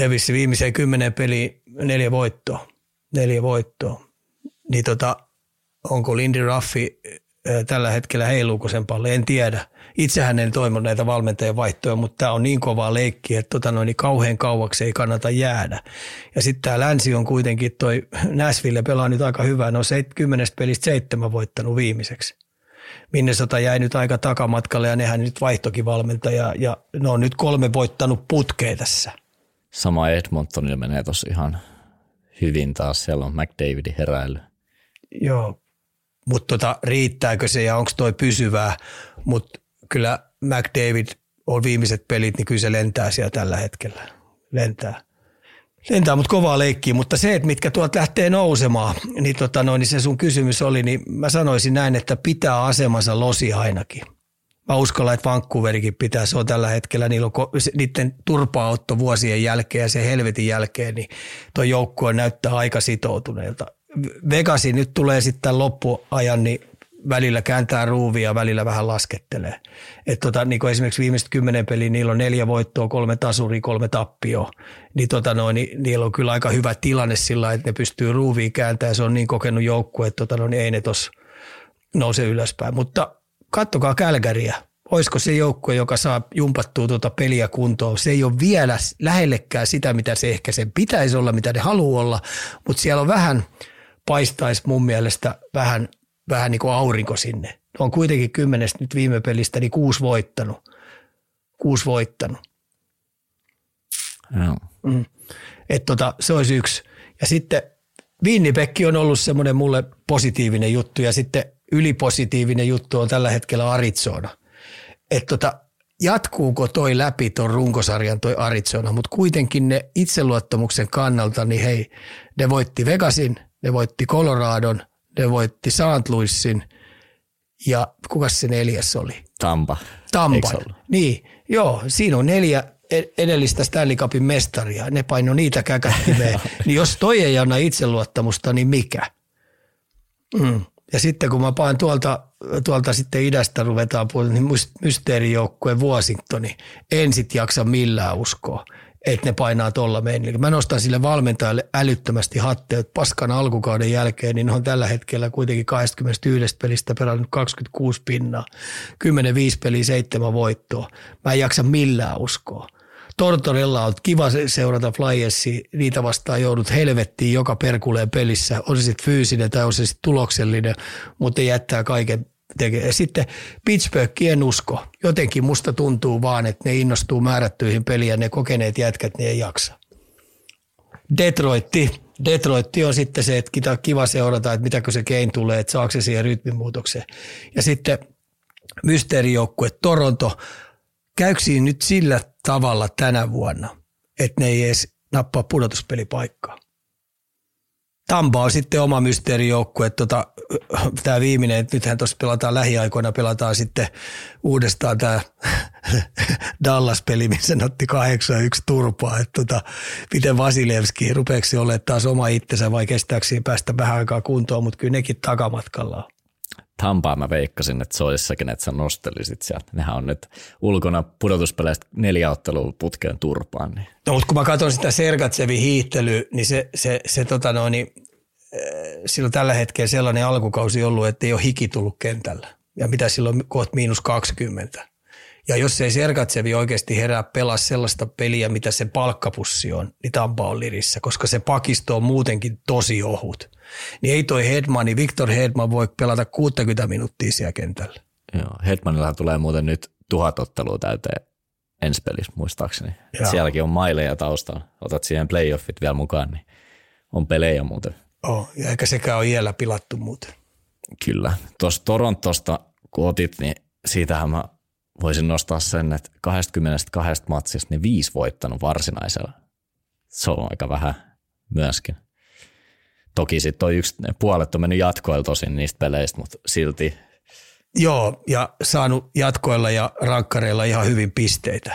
Davis viimeiseen kymmenen peli neljä voittoa. Neljä voittoa. Niin tota, onko Lindy Raffi tällä hetkellä heiluuko sen paljon, en tiedä. Itsehän en toivon näitä valmentajien vaihtoja, mutta tämä on niin kovaa leikki, että tota noin, niin kauhean kauaksi ei kannata jäädä. Ja sitten tämä länsi on kuitenkin, toi Nashville pelaa nyt aika hyvää, on kymmenestä pelistä seitsemän voittanut viimeiseksi. Minnesota jäi nyt aika takamatkalle ja nehän nyt vaihtokin valmentaja ja ne on nyt kolme voittanut putkeen tässä. Sama Edmontonilla menee tossa ihan hyvin taas. Siellä on McDavidin heräily. Joo, mutta tota, riittääkö se ja onko toi pysyvää, mutta kyllä McDavid on viimeiset pelit, niin kyllä se lentää siellä tällä hetkellä. Lentää. Lentää, mutta kovaa leikkiä, mutta se, että mitkä tuolta lähtee nousemaan, niin, tota noin, niin se sun kysymys oli, niin mä sanoisin näin, että pitää asemansa losi ainakin. Mä uskon, että Vancouverikin pitää, se on tällä hetkellä, niillä on niiden turpaotto vuosien jälkeen ja se helvetin jälkeen, niin tuo joukkue näyttää aika sitoutuneelta. Vegasi nyt tulee sitten loppuajan, niin välillä kääntää ruuvia, välillä vähän laskettelee. Et tota, niin esimerkiksi viimeiset kymmenen peliä, niillä on neljä voittoa, kolme tasuria, kolme tappioa. Niin, tota noin, niin niillä on kyllä aika hyvä tilanne sillä, että ne pystyy ruuvia kääntämään. Se on niin kokenut joukkue, että tota noin, ei ne tuossa nouse ylöspäin. Mutta kattokaa Kälkäriä. Olisiko se joukkue, joka saa jumpattua tuota peliä kuntoon? Se ei ole vielä lähellekään sitä, mitä se ehkä sen pitäisi olla, mitä ne haluaa olla, mutta siellä on vähän, paistaisi mun mielestä vähän, vähän niin kuin aurinko sinne. Ne on kuitenkin kymmenestä nyt viime pelistä, niin kuusi voittanut. Kuusi voittanut. No. Mm. Et tota, se olisi yksi. Ja sitten Winnipeg on ollut semmoinen mulle positiivinen juttu ja sitten ylipositiivinen juttu on tällä hetkellä Arizona. Että tota, jatkuuko toi läpi tuon runkosarjan toi Arizona, mutta kuitenkin ne itseluottamuksen kannalta, niin hei, ne voitti Vegasin, ne voitti Coloradon, ne voitti St. Louisin ja kuka se neljäs oli? Tampa. Tampa. Niin, joo, siinä on neljä e- edellistä Stanley Cupin mestaria. Ne paino niitä käkättimeen. niin jos toi ei anna itseluottamusta, niin mikä? Mm. Ja sitten kun mä pain tuolta, tuolta sitten idästä ruvetaan puolella, niin mysteerijoukkueen Washingtoni, en sit jaksa millään uskoa. Että ne painaa tuolla mennä. Mä nostan sille valmentajalle älyttömästi hatteja, että paskan alkukauden jälkeen, niin on tällä hetkellä kuitenkin 21 pelistä pelannut 26 pinnaa, 10-5 peliä, 7 voittoa. Mä en jaksa millään uskoa. Tortorella on kiva seurata Flyersia, niitä vastaan joudut helvettiin joka perkuleen pelissä, on se sitten fyysinen tai on se sitten tuloksellinen, mutta jättää kaiken tekee. Ja sitten Pittsburgh en usko. Jotenkin musta tuntuu vaan, että ne innostuu määrättyihin peliä, ne kokeneet jätkät, ne ei jaksa. Detroitti. Detroitti on sitten se, että kiva seurata, että mitäkö se kein tulee, että saako se siihen rytmimuutokseen. Ja sitten mysteerijoukkue Toronto. Käyksiin nyt sillä tavalla tänä vuonna, että ne ei edes nappaa pudotuspelipaikkaa. Tampa on sitten oma mysteerijoukkue. Tota, tämä viimeinen, että nythän tuossa pelataan lähiaikoina, pelataan sitten uudestaan tämä Dallas-peli, missä ne otti 8-1 turpaa. Että tota, miten Vasilevski, rupeeksi olemaan taas oma itsensä vai kestääkö päästä vähän aikaa kuntoon, mutta kyllä nekin takamatkalla on. Tampaa mä veikkasin, että se olisi sekin, että sä nostelisit sieltä. Nehän on nyt ulkona pudotuspeleistä neljä ottelua putkeen turpaan. Niin. No, mutta kun mä katson sitä Sergatsevin hiihtelyä, niin se, se, se tota no, niin, äh, silloin tällä hetkellä sellainen alkukausi ollut, että ei ole hiki tullut kentällä. Ja mitä silloin kohta miinus 20. Ja jos ei Sergatsevi oikeasti herää pelaa sellaista peliä, mitä se palkkapussi on, niin Tampa on lirissä, koska se pakisto on muutenkin tosi ohut. Niin ei toi Hedman, niin Victor Hedman voi pelata 60 minuuttia siellä kentällä. Joo, Hedmanilla tulee muuten nyt tuhat ottelua täyteen ensi pelissä muistaakseni. Sielläkin on maileja taustalla. Otat siihen playoffit vielä mukaan, niin on pelejä muuten. Oh, ja eikä sekään ole iällä pilattu muuten. Kyllä. Tuossa Torontosta, kun otit, niin siitähän mä voisin nostaa sen, että 22 matsista niin viisi voittanut varsinaisella. Se on aika vähän myöskin. Toki sitten on yksi, puolet on mennyt jatkoilla tosin niistä peleistä, mutta silti. Joo, ja saanut jatkoilla ja rankkareilla ihan hyvin pisteitä.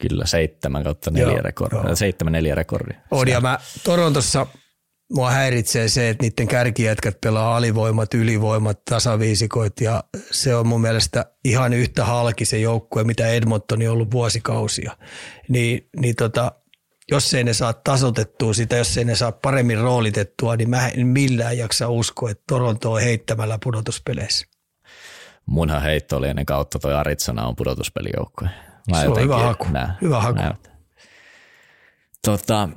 Kyllä, seitsemän kautta neljä rekordia. Seitsemän neljä rekordia. On, ja mä Torontossa mua häiritsee se, että niiden kärkijätkät pelaa alivoimat, ylivoimat, tasaviisikoit ja se on mun mielestä ihan yhtä halki se joukkue, mitä Edmonton on ollut vuosikausia. Niin, niin tota, jos ei ne saa tasotettua sitä, jos ei ne saa paremmin roolitettua, niin mä en millään jaksa uskoa, että Toronto on heittämällä pudotuspeleissä. Munhan heitto oli ennen kautta toi Arizona on pudotuspelijoukkue. se on hyvä haku. Nää, hyvä haku. Nää. Tota,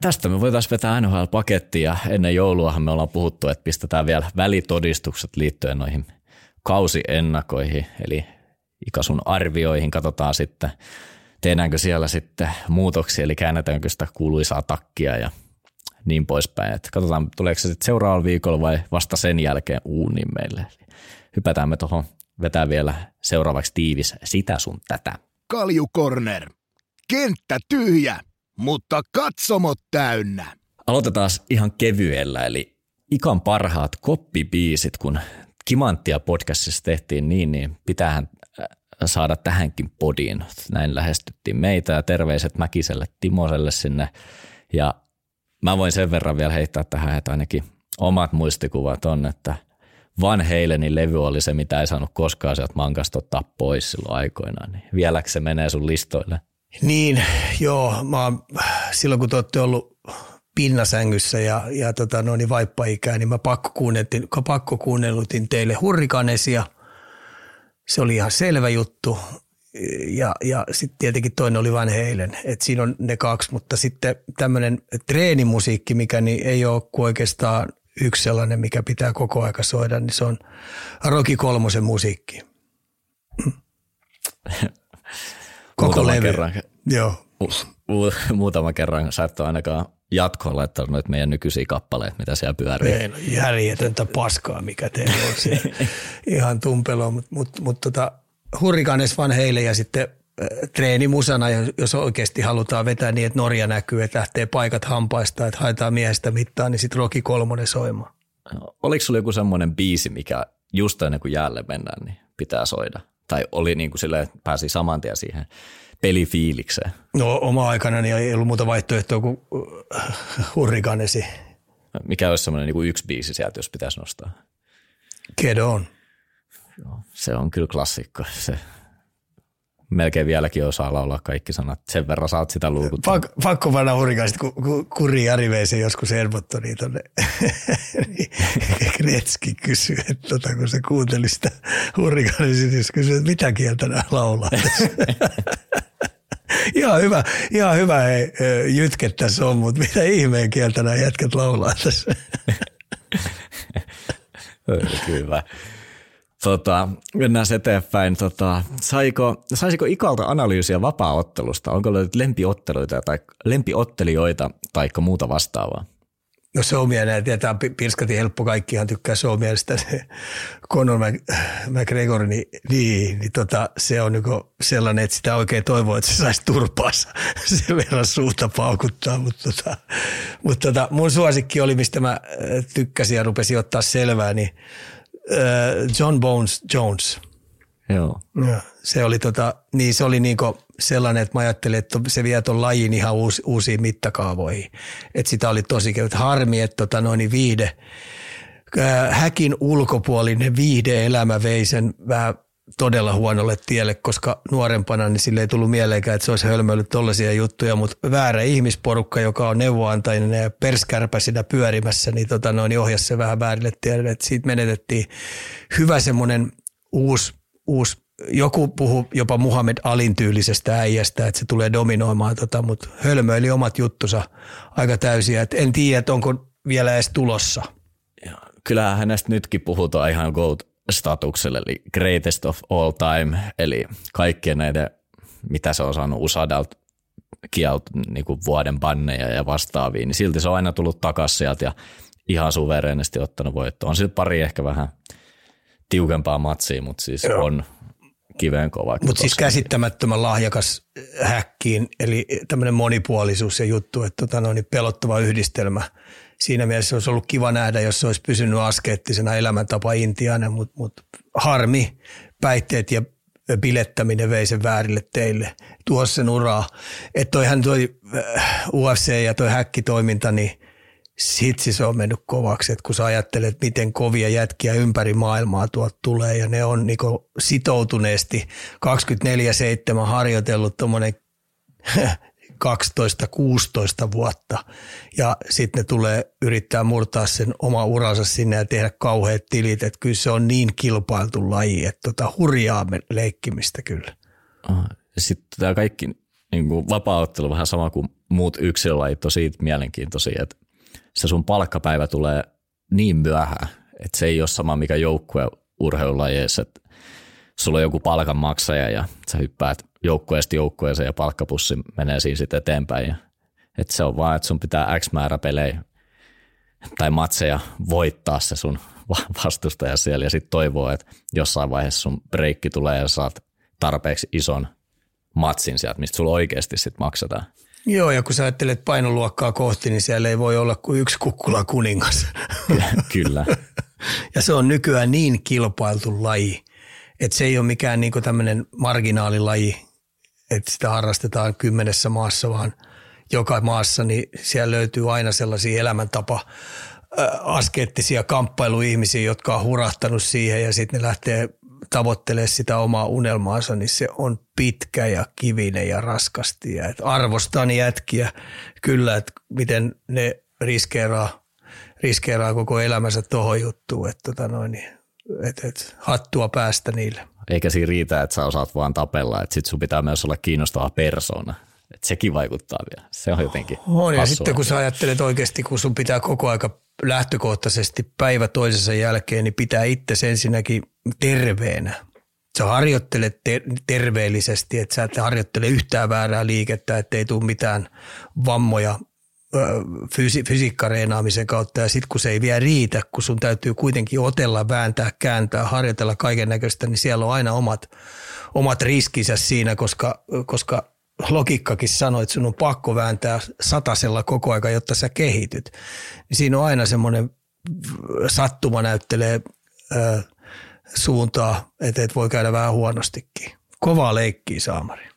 tästä me voitaisiin vetää NHL-pakettia. Ennen jouluahan me ollaan puhuttu, että pistetään vielä välitodistukset liittyen noihin kausiennakoihin, eli ikasun arvioihin. Katsotaan sitten, tehdäänkö siellä sitten muutoksia, eli käännetäänkö sitä kuuluisaa takkia ja niin poispäin. Et katsotaan, tuleeko se sitten seuraavalla viikolla vai vasta sen jälkeen uuniin meille. Hypätään me tuohon, vetää vielä seuraavaksi tiivis sitä sun tätä. Kalju Corner. Kenttä tyhjä mutta katsomot täynnä. Aloitetaan ihan kevyellä, eli ikan parhaat koppibiisit, kun Kimanttia podcastissa tehtiin niin, niin pitäähän äh, saada tähänkin podiin. Näin lähestyttiin meitä ja terveiset Mäkiselle Timoselle sinne. Ja mä voin sen verran vielä heittää tähän, että ainakin omat muistikuvat on, että Van Halenin levy oli se, mitä ei saanut koskaan sieltä mankasta ottaa pois silloin aikoinaan. Niin vieläkö se menee sun listoille? Niin, joo. Mä oon, silloin kun te olette ollut pinnasängyssä ja, ja tota, no niin vaippaikää, niin mä pakko, kuunneltin, pakko kuunnellutin teille hurrikanesia. Se oli ihan selvä juttu. Ja, ja sitten tietenkin toinen oli Van Halen. Et siinä on ne kaksi, mutta sitten tämmöinen treenimusiikki, mikä niin ei ole kuin oikeastaan yksi sellainen, mikä pitää koko aika soida, niin se on Roki Kolmosen musiikki. Koko levy. Kerran, Joo. Mu- muutama kerran sä et ole ainakaan jatkoon laittanut noita meidän nykyisiä kappaleita, mitä siellä pyörii. Ei, no järjetöntä paskaa, mikä teillä on siellä. Ihan tumpelo, mutta mut, mut, tota, hurrikanes vaan heille ja sitten äh, treenimusana, jos oikeasti halutaan vetää niin, että Norja näkyy, että lähtee paikat hampaista, että haetaan miehestä mittaan, niin sitten Roki kolmonen soimaan. Oliko sulla joku semmoinen biisi, mikä just ennen kuin jäälle mennään, niin pitää soida? Tai oli niin kuin sille, että pääsi saman tien siihen pelifiilikseen? No oma aikana niin ei ollut muuta vaihtoehtoa kuin äh, hurrikanesi. Mikä olisi semmoinen niin kuin yksi biisi sieltä, jos pitäisi nostaa? Kedo on. Joo, se on kyllä klassikko. Se melkein vieläkin osaa laulaa kaikki sanat. Sen verran saat sitä luukuttaa. Pakko, pakko vanha hurrikaiset, kun ku, Kuri Jari vei sen joskus Edmontoniin tuonne. Kretski kysyi, että tota, kun se kuunteli sitä hurrikaanisia, niin kysyi, että mitä kieltä nämä laulaa. ihan hyvä, ihan hyvä hei, jytke tässä on, mutta mitä ihmeen kieltä nämä jätkät laulaa tässä. Kyllä. Tota, mennään eteenpäin. Tota, saiko, saisiko Ikalta analyysiä vapaa-ottelusta? Onko löytynyt lempiotteluita tai lempiottelijoita tai muuta vastaavaa? No Soumia näin tietää, Pirskati helppo, kaikkihan tykkää Soumiasta. Conor McGregor, niin, niin, niin tota, se on niinku sellainen, että sitä oikein toivoo, että se saisi turpaansa sen verran suuta paukuttaa. Mutta tota, mut tota, mun suosikki oli, mistä mä äh, tykkäsin ja rupesin ottaa selvää, niin John Bones Jones. Joo. Ja, se oli, tota, niin se oli niinku sellainen, että mä ajattelin, että se vie tuon lajin ihan uusi, uusiin mittakaavoihin. Että sitä oli tosi kevyt. Harmi, että tota, noin viide, äh, häkin ulkopuolinen viihde-elämä vei sen vähän todella huonolle tielle, koska nuorempana niin sille ei tullut mieleenkään, että se olisi hölmöillyt tollaisia juttuja, mutta väärä ihmisporukka, joka on neuvoantainen ja perskärpä siinä pyörimässä, niin, tota, noin, ohjasi se vähän väärille tielle, että siitä menetettiin hyvä semmoinen uusi, uusi joku puhuu jopa Muhammed Alin tyylisestä äijästä, että se tulee dominoimaan, tota, mutta hölmöili omat juttusa aika täysiä. Et en tiedä, että onko vielä edes tulossa. Ja, kyllähän hänestä nytkin puhutaan ihan GOAT-statukselle, eli greatest of all time, eli kaikkien näiden, mitä se on saanut Usadalta kielt, niin kuin vuoden banneja ja vastaavia, niin silti se on aina tullut takaisin sieltä ja ihan suvereenisti ottanut voittoa. On sitten pari ehkä vähän tiukempaa matsia, mutta siis Joo. on kiveen kova. Mutta siis käsittämättömän lahjakas häkkiin, eli tämmöinen monipuolisuus ja juttu, että tota noin, niin pelottava yhdistelmä. Siinä mielessä olisi ollut kiva nähdä, jos se olisi pysynyt askeettisena elämäntapa intiana, mutta mut harmi, päihteet ja bilettäminen vei sen väärille teille, tuo sen uraa. Että toihan toi äh, UFC ja toi häkkitoiminta, niin Sitsi se on mennyt kovaksi, että kun sä ajattelet, miten kovia jätkiä ympäri maailmaa tuot tulee ja ne on niinku sitoutuneesti 24-7 harjoitellut tuommoinen 12-16 vuotta. Ja sitten ne tulee yrittää murtaa sen oma uransa sinne ja tehdä kauheat tilit, että kyllä se on niin kilpailtu laji, että tota hurjaa leikkimistä kyllä. Sitten tämä kaikki niin kuin vapaa vähän sama kuin muut yksilölajit on siitä mielenkiintoisia, että se sun palkkapäivä tulee niin myöhään, että se ei ole sama mikä joukkue urheilulajeissa, että sulla on joku palkanmaksaja ja sä hyppäät joukkueesta joukkueeseen ja palkkapussi menee siinä sitten eteenpäin. Ja, että se on vaan, että sun pitää X määrä pelejä tai matseja voittaa se sun vastustaja siellä ja sitten toivoo, että jossain vaiheessa sun breikki tulee ja saat tarpeeksi ison matsin sieltä, mistä sulla oikeasti sitten maksetaan. Joo, ja kun sä ajattelet painoluokkaa kohti, niin siellä ei voi olla kuin yksi kukkula kuningas. Kyllä. ja se on nykyään niin kilpailtu laji, että se ei ole mikään niin tämmöinen marginaalilaji, että sitä harrastetaan kymmenessä maassa, vaan joka maassa, niin siellä löytyy aina sellaisia elämäntapa askeettisia kamppailuihmisiä, jotka on hurahtanut siihen ja sitten ne lähtee tavoittelee sitä omaa unelmaansa, niin se on pitkä ja kivinen ja raskasti. Ja et arvostan jätkiä kyllä, että miten ne riskeeraa, riskeeraa koko elämänsä tuohon juttuun, että tota noin, niin, et, et, hattua päästä niille. Eikä siinä riitä, että sä osaat vaan tapella, että sit sun pitää myös olla kiinnostava persona. Että sekin vaikuttaa vielä. Se on jotenkin On, ja sitten kun sä ajattelet oikeasti, kun sun pitää koko aika lähtökohtaisesti päivä toisensa jälkeen, niin pitää itse ensinnäkin terveenä. Sä harjoittelet ter- terveellisesti, että sä et harjoittele yhtään väärää liikettä, ettei tule mitään vammoja fysi- fysiikkareenaamisen kautta ja sitten kun se ei vielä riitä, kun sun täytyy kuitenkin otella, vääntää, kääntää, harjoitella kaiken näköistä, niin siellä on aina omat, omat riskinsä siinä, koska, koska logiikkakin sanoo, että sun on pakko vääntää satasella koko aika, jotta sä kehityt. Niin siinä on aina semmoinen sattuma näyttelee ö, suuntaa, että et voi käydä vähän huonostikin. Kovaa leikkiä Saamari.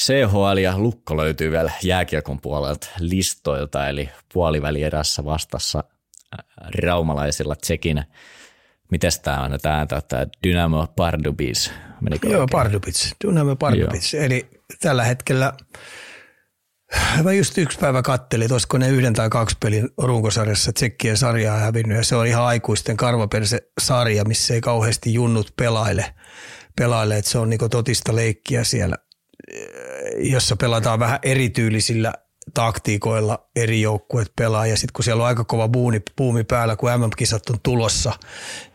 CHL ja Lukko löytyy vielä jääkiekon puolelta listoilta, eli puolivälierässä vastassa raumalaisilla tsekin. Miten tämä on tämä, tämä Dynamo Pardubis Menikö Joo, oikein? Pardubic, Dynamo Pardubic. Eli tällä hetkellä Mä just yksi päivä kattelin, että olisiko ne yhden tai kaksi pelin runkosarjassa tsekkien sarjaa hävinnyt ja se on ihan aikuisten karvaperse-sarja, missä ei kauheasti junnut pelaile, pelaile että se on niinku totista leikkiä siellä, jossa pelataan vähän erityylisillä taktiikoilla eri joukkueet pelaa ja sitten kun siellä on aika kova buumi, buumi päällä, kun MM-kisat on tulossa,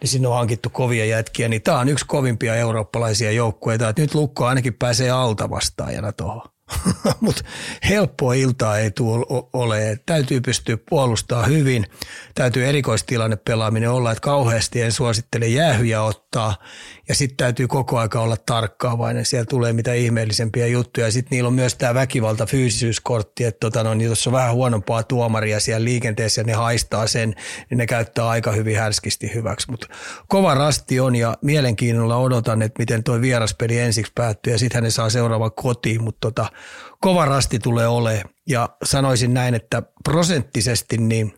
niin sinne on hankittu kovia jätkiä, niin tämä on yksi kovimpia eurooppalaisia joukkueita, että nyt Lukko ainakin pääsee alta vastaajana tuohon. Mutta helppoa iltaa ei tule ole. Täytyy pystyä puolustamaan hyvin. Täytyy erikoistilanne pelaaminen olla, että kauheasti en suosittele jäähyjä ottaa. Ja sitten täytyy koko aika olla tarkkaavainen. Siellä tulee mitä ihmeellisempiä juttuja. Sitten niillä on myös tämä väkivalta fyysisyyskortti, että tota, no, jos on vähän huonompaa tuomaria siellä liikenteessä ja ne haistaa sen, niin ne käyttää aika hyvin härskisti hyväksi. Mutta kova rasti on ja mielenkiinnolla odotan, että miten tuo vieraspeli ensiksi päättyy ja sitten ne saa seuraavan kotiin. Mutta tota, kova rasti tulee olemaan. Ja sanoisin näin, että prosenttisesti niin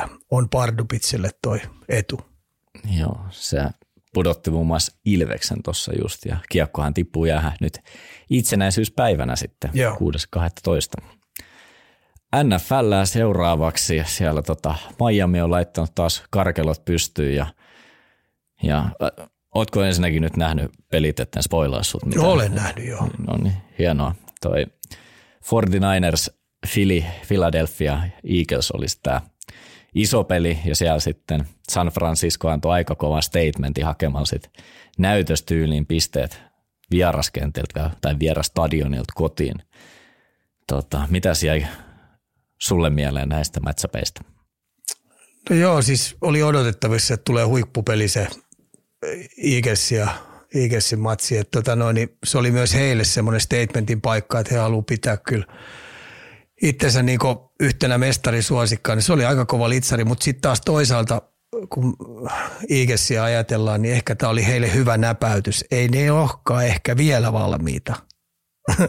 30-70 on Pardubitselle toi etu. Joo, se pudotti muun muassa Ilveksen tuossa just ja kiekkohan tippuu jäähän nyt itsenäisyyspäivänä sitten Joo. 6.12. NFL seuraavaksi siellä tota, Miami on laittanut taas karkelot pystyyn ja, ja äh, ootko ensinnäkin nyt nähnyt pelit, etten spoilaa sut mitään? Olen nähnyt joo. No niin, hienoa. Toi 49ers Philly, Philadelphia Eagles olisi tämä iso peli ja siellä sitten San Francisco antoi aika kova statementi hakemaan sit näytöstyyliin pisteet vieraskentiltä tai vierastadionilta kotiin. Tota, mitä jäi sulle mieleen näistä matchapeista? No joo, siis oli odotettavissa, että tulee huippupeli se Eagles ja Eaglesin matsi. Että tota noin, niin se oli myös heille semmoinen statementin paikka, että he haluavat pitää kyllä itsensä niin yhtenä mestarisuosikkaan. Niin se oli aika kova litsari, mutta sitten taas toisaalta kun Eaglesia ajatellaan, niin ehkä tämä oli heille hyvä näpäytys. Ei ne olekaan ehkä vielä valmiita.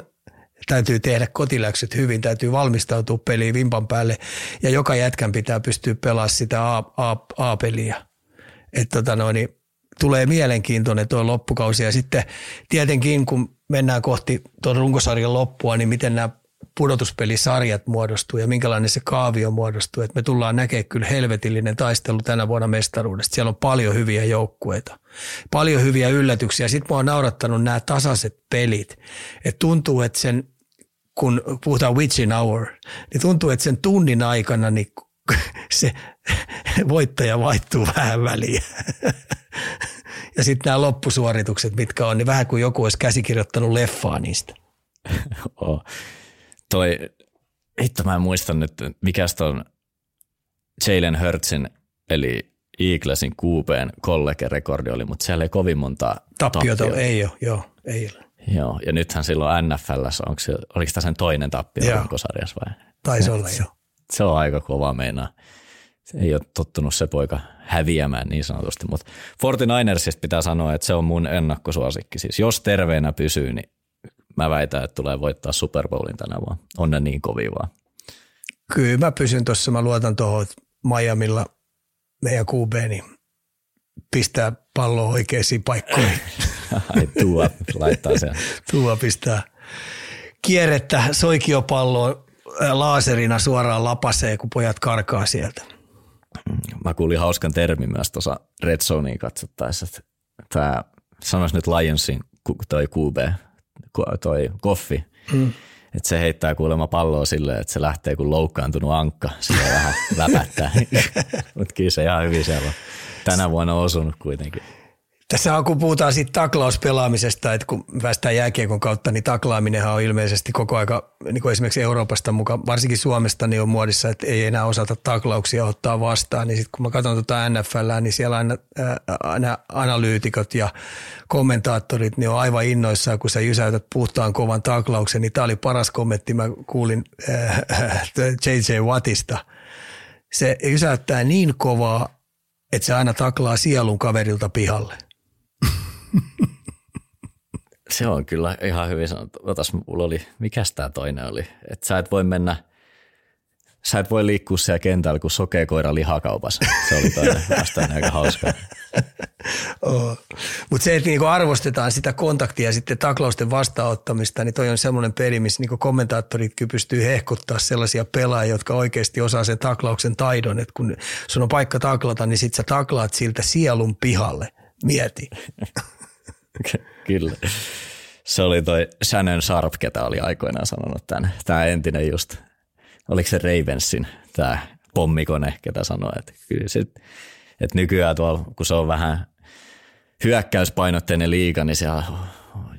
täytyy tehdä kotiläksyt hyvin, täytyy valmistautua peliin vimpan päälle ja joka jätkän pitää pystyä pelaamaan sitä A-peliä. Tota niin tulee mielenkiintoinen tuo loppukausi ja sitten tietenkin kun mennään kohti tuon runkosarjan loppua, niin miten nämä pudotuspelisarjat muodostuu ja minkälainen se kaavio muodostuu. Että me tullaan näkemään kyllä helvetillinen taistelu tänä vuonna mestaruudesta. Siellä on paljon hyviä joukkueita, paljon hyviä yllätyksiä. Sitten mua on naurattanut nämä tasaiset pelit. Et tuntuu, että sen, kun puhutaan witchin hour, niin tuntuu, että sen tunnin aikana niin se voittaja vaihtuu vähän väliä. Ja sitten nämä loppusuoritukset, mitkä on, niin vähän kuin joku olisi käsikirjoittanut leffaa niistä. Toi, hitto mä en muista nyt, mikä on Jalen Hurtsin, eli Eaglesin QBn kollege-rekordi oli, mutta siellä ei kovin monta tappiota. Tappio. Ei ole, joo, ei ole. Joo, ja nythän silloin NFLssä, onko se, oliko tämä sen toinen tappio runkosarjassa vai? Taisi olla jo. Se on aika kova meinaa. Se ei ole tottunut se poika häviämään niin sanotusti, mutta 49ersista pitää sanoa, että se on mun ennakkosuosikki. Siis jos terveenä pysyy, niin mä väitän, että tulee voittaa Super Bowlin tänä vuonna. On ne niin kovia vaan. Kyllä mä pysyn tuossa, mä luotan tuohon Miamilla meidän QB, niin pistää palloa oikeisiin paikkoihin. Ai tuo laittaa sen. tuo pistää kierrettä soikiopalloon laaserina suoraan lapaseen, kun pojat karkaa sieltä. Mä kuulin hauskan termin myös tuossa Red Zoneen katsottaessa, että tämä sanoisi nyt Lionsin toi QB, toi Koffi, mm. että se heittää kuulemma palloa silleen, että se lähtee kuin loukkaantunut ankka, sillä vähän läpättää. Mutta kyllä se ihan hyvin siellä on tänä vuonna osunut kuitenkin. Tässä on, kun puhutaan siitä taklauspelaamisesta, että kun päästään jääkiekon kautta, niin taklaaminenhan on ilmeisesti koko aika, niin kuin esimerkiksi Euroopasta mukaan, varsinkin Suomesta, niin on muodissa, että ei enää osata taklauksia ottaa vastaan. Niin sitten kun mä katson tuota NFL, niin siellä aina, aina analyytikot ja kommentaattorit, niin on aivan innoissaan, kun sä jysäytät puhtaan kovan taklauksen, niin tämä oli paras kommentti, mä kuulin äh, J.J. Wattista. Se jysäyttää niin kovaa, että se aina taklaa sielun kaverilta pihalle se on kyllä ihan hyvin sanottu. Otas, mulla oli, mikäs tämä toinen oli? Että sä et voi mennä, sä et voi liikkua siellä kentällä kuin sokea koira lihakaupassa. Se oli toinen vastaan aika hauska. Oh. Mutta se, että niinku arvostetaan sitä kontaktia ja sitten taklausten vastaanottamista, niin toi on semmoinen peli, missä niinku kommentaattoritkin pystyy hehkuttaa sellaisia pelaajia, jotka oikeasti osaa sen taklauksen taidon. Että kun sun on paikka taklata, niin sit sä taklaat siltä sielun pihalle. Mieti. Kyllä. Se oli toi Shannon Sharp, ketä oli aikoinaan sanonut tämän. Tämä entinen just, oliko se Ravensin, tämä pommikone, ketä sanoi, että kyllä se, että nykyään tuolla, kun se on vähän hyökkäyspainotteinen liiga, niin siellä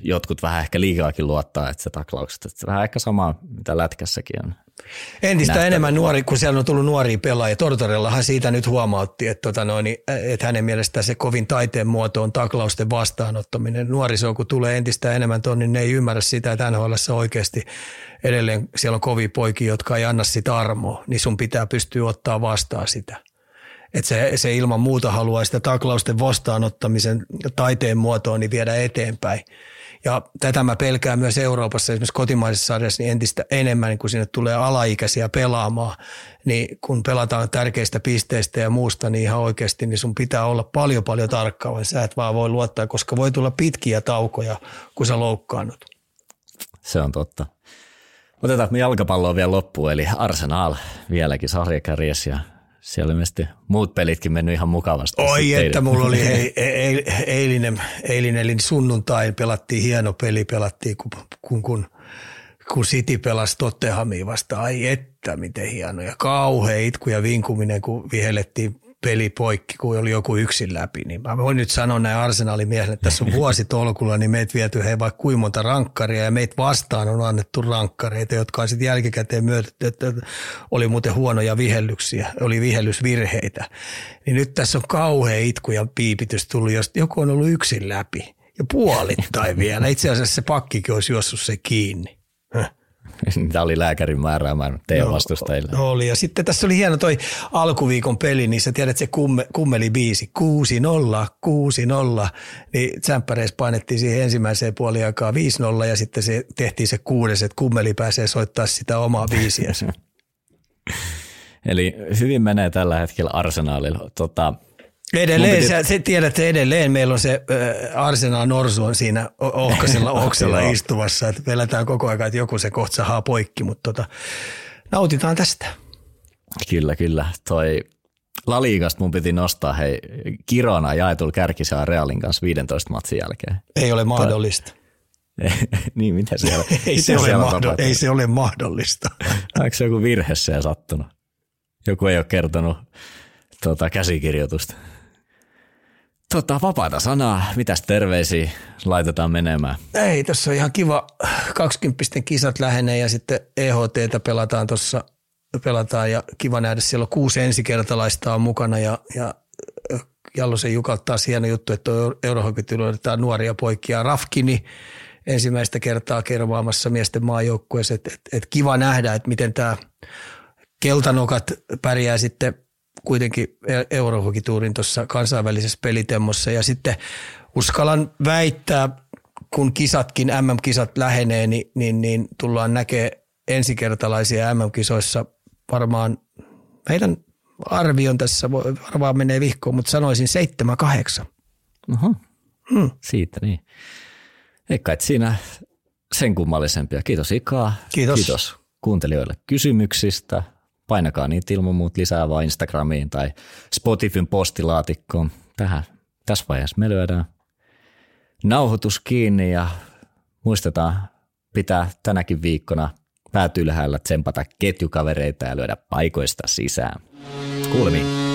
jotkut vähän ehkä liikaakin luottaa, että se taklaukset, että vähän ehkä sama, mitä lätkässäkin on. Entistä nähtävä. enemmän nuori, kun siellä on tullut nuoria pelaajia. Tortorellahan siitä nyt huomautti, että, tota noin, että hänen mielestään se kovin taiteen muoto on taklausten vastaanottaminen. Nuoriso, kun tulee entistä enemmän tuonne, niin ne ei ymmärrä sitä, että NHL oikeasti edelleen siellä on kovia poikia, jotka ei anna sitä armoa, niin sun pitää pystyä ottaa vastaan sitä. Että se, se ilman muuta haluaa sitä taklausten vastaanottamisen taiteen muotoa niin viedä eteenpäin. Ja tätä mä pelkään myös Euroopassa, esimerkiksi kotimaisessa sarjassa, niin entistä enemmän, niin kun sinne tulee alaikäisiä pelaamaan, niin kun pelataan tärkeistä pisteistä ja muusta, niin ihan oikeasti niin sun pitää olla paljon paljon tarkkaa, sä et vaan voi luottaa, koska voi tulla pitkiä taukoja, kun sä loukkaannut. Se on totta. Otetaan jalkapalloa vielä loppuun, eli Arsenal vieläkin sarjakärjessä ja siellä ilmeisesti muut pelitkin mennyt ihan mukavasti. Oi, että mulla oli hei, e- e- eilinen, eilinen, eli sunnuntai pelattiin hieno peli, pelattiin kun, kun, kun, kun City pelasi Tottenhamia vastaan. Ai että, miten hieno. Ja kauhea itku ja vinkuminen, kun vihellettiin peli poikki, kun oli joku yksin läpi. Niin mä voin nyt sanoa näin arsenaalin miehelle, että tässä on vuosi tolkulla, niin meitä viety hei vaikka kuinka monta rankkaria ja meitä vastaan on annettu rankkareita, jotka on sitten jälkikäteen myötetty, että oli muuten huonoja vihellyksiä, oli vihellysvirheitä. Niin nyt tässä on kauhea itku ja piipitys tullut, jos joku on ollut yksin läpi ja puolittain vielä. Itse asiassa se pakkikin olisi juossut se kiinni. Tämä oli lääkärin määräämään teidän vastustajille. No, oli. Ja sitten tässä oli hieno toi alkuviikon peli, niin sä tiedät se kumme, kummeli biisi, 6-0, 6-0, niin tsemppäreissä painettiin siihen ensimmäiseen puoliaikaan 5-0 ja sitten se tehtiin se kuudes, että kummeli pääsee soittaa sitä omaa biisiä. Eli hyvin menee tällä hetkellä arsenaalilla. Tota, Edelleen, sä, sä tiedät, että edelleen meillä on se äh, Arsenal Norsu on siinä ohkaisella oksella istuvassa, että pelätään koko ajan, että joku se kohta sahaa poikki, mutta tota, nautitaan tästä. Kyllä, kyllä. Toi La Ligasta mun piti nostaa, hei, Kirona jaetulla kärkisää Realin kanssa 15 matsin jälkeen. Ei ole mahdollista. niin, mitä siellä, ei, mitä se siellä ole mahdoll- ei se ole mahdollista. Onko se joku virhe siellä sattunut? Joku ei ole kertonut tuota, käsikirjoitusta. Tota, vapaata sanaa. Mitäs terveisiä laitetaan menemään? Ei, tässä on ihan kiva. 20 kisat lähenee ja sitten EHTtä pelataan tuossa pelataan ja kiva nähdä, siellä on kuusi ensikertalaista on mukana ja, ja Jallosen Jukalta taas hieno juttu, että Eurohokityllä nuoria poikia. Rafkini ensimmäistä kertaa kervaamassa miesten maajoukkueessa, että et, et kiva nähdä, että miten tämä keltanokat pärjää sitten kuitenkin e- Eurohokituurin tuossa kansainvälisessä pelitemmossa ja sitten uskallan väittää, kun kisatkin, MM-kisat lähenee, niin, niin, niin tullaan näkemään ensikertalaisia MM-kisoissa varmaan meidän arvion tässä varmaan menee vihkoon, mutta sanoisin 7-8. Oho. Hmm. Siitä niin. Eikä et siinä sen kummallisempia. Kiitos Ikaa. Kiitos. Kiitos kuuntelijoille kysymyksistä painakaa niitä ilman muut lisää vaan Instagramiin tai Spotifyn postilaatikkoon. Tähän, tässä vaiheessa me lyödään nauhoitus kiinni ja muistetaan pitää tänäkin viikkona päät ylhäällä tsempata ketjukavereita ja lyödä paikoista sisään. Kuulemiin.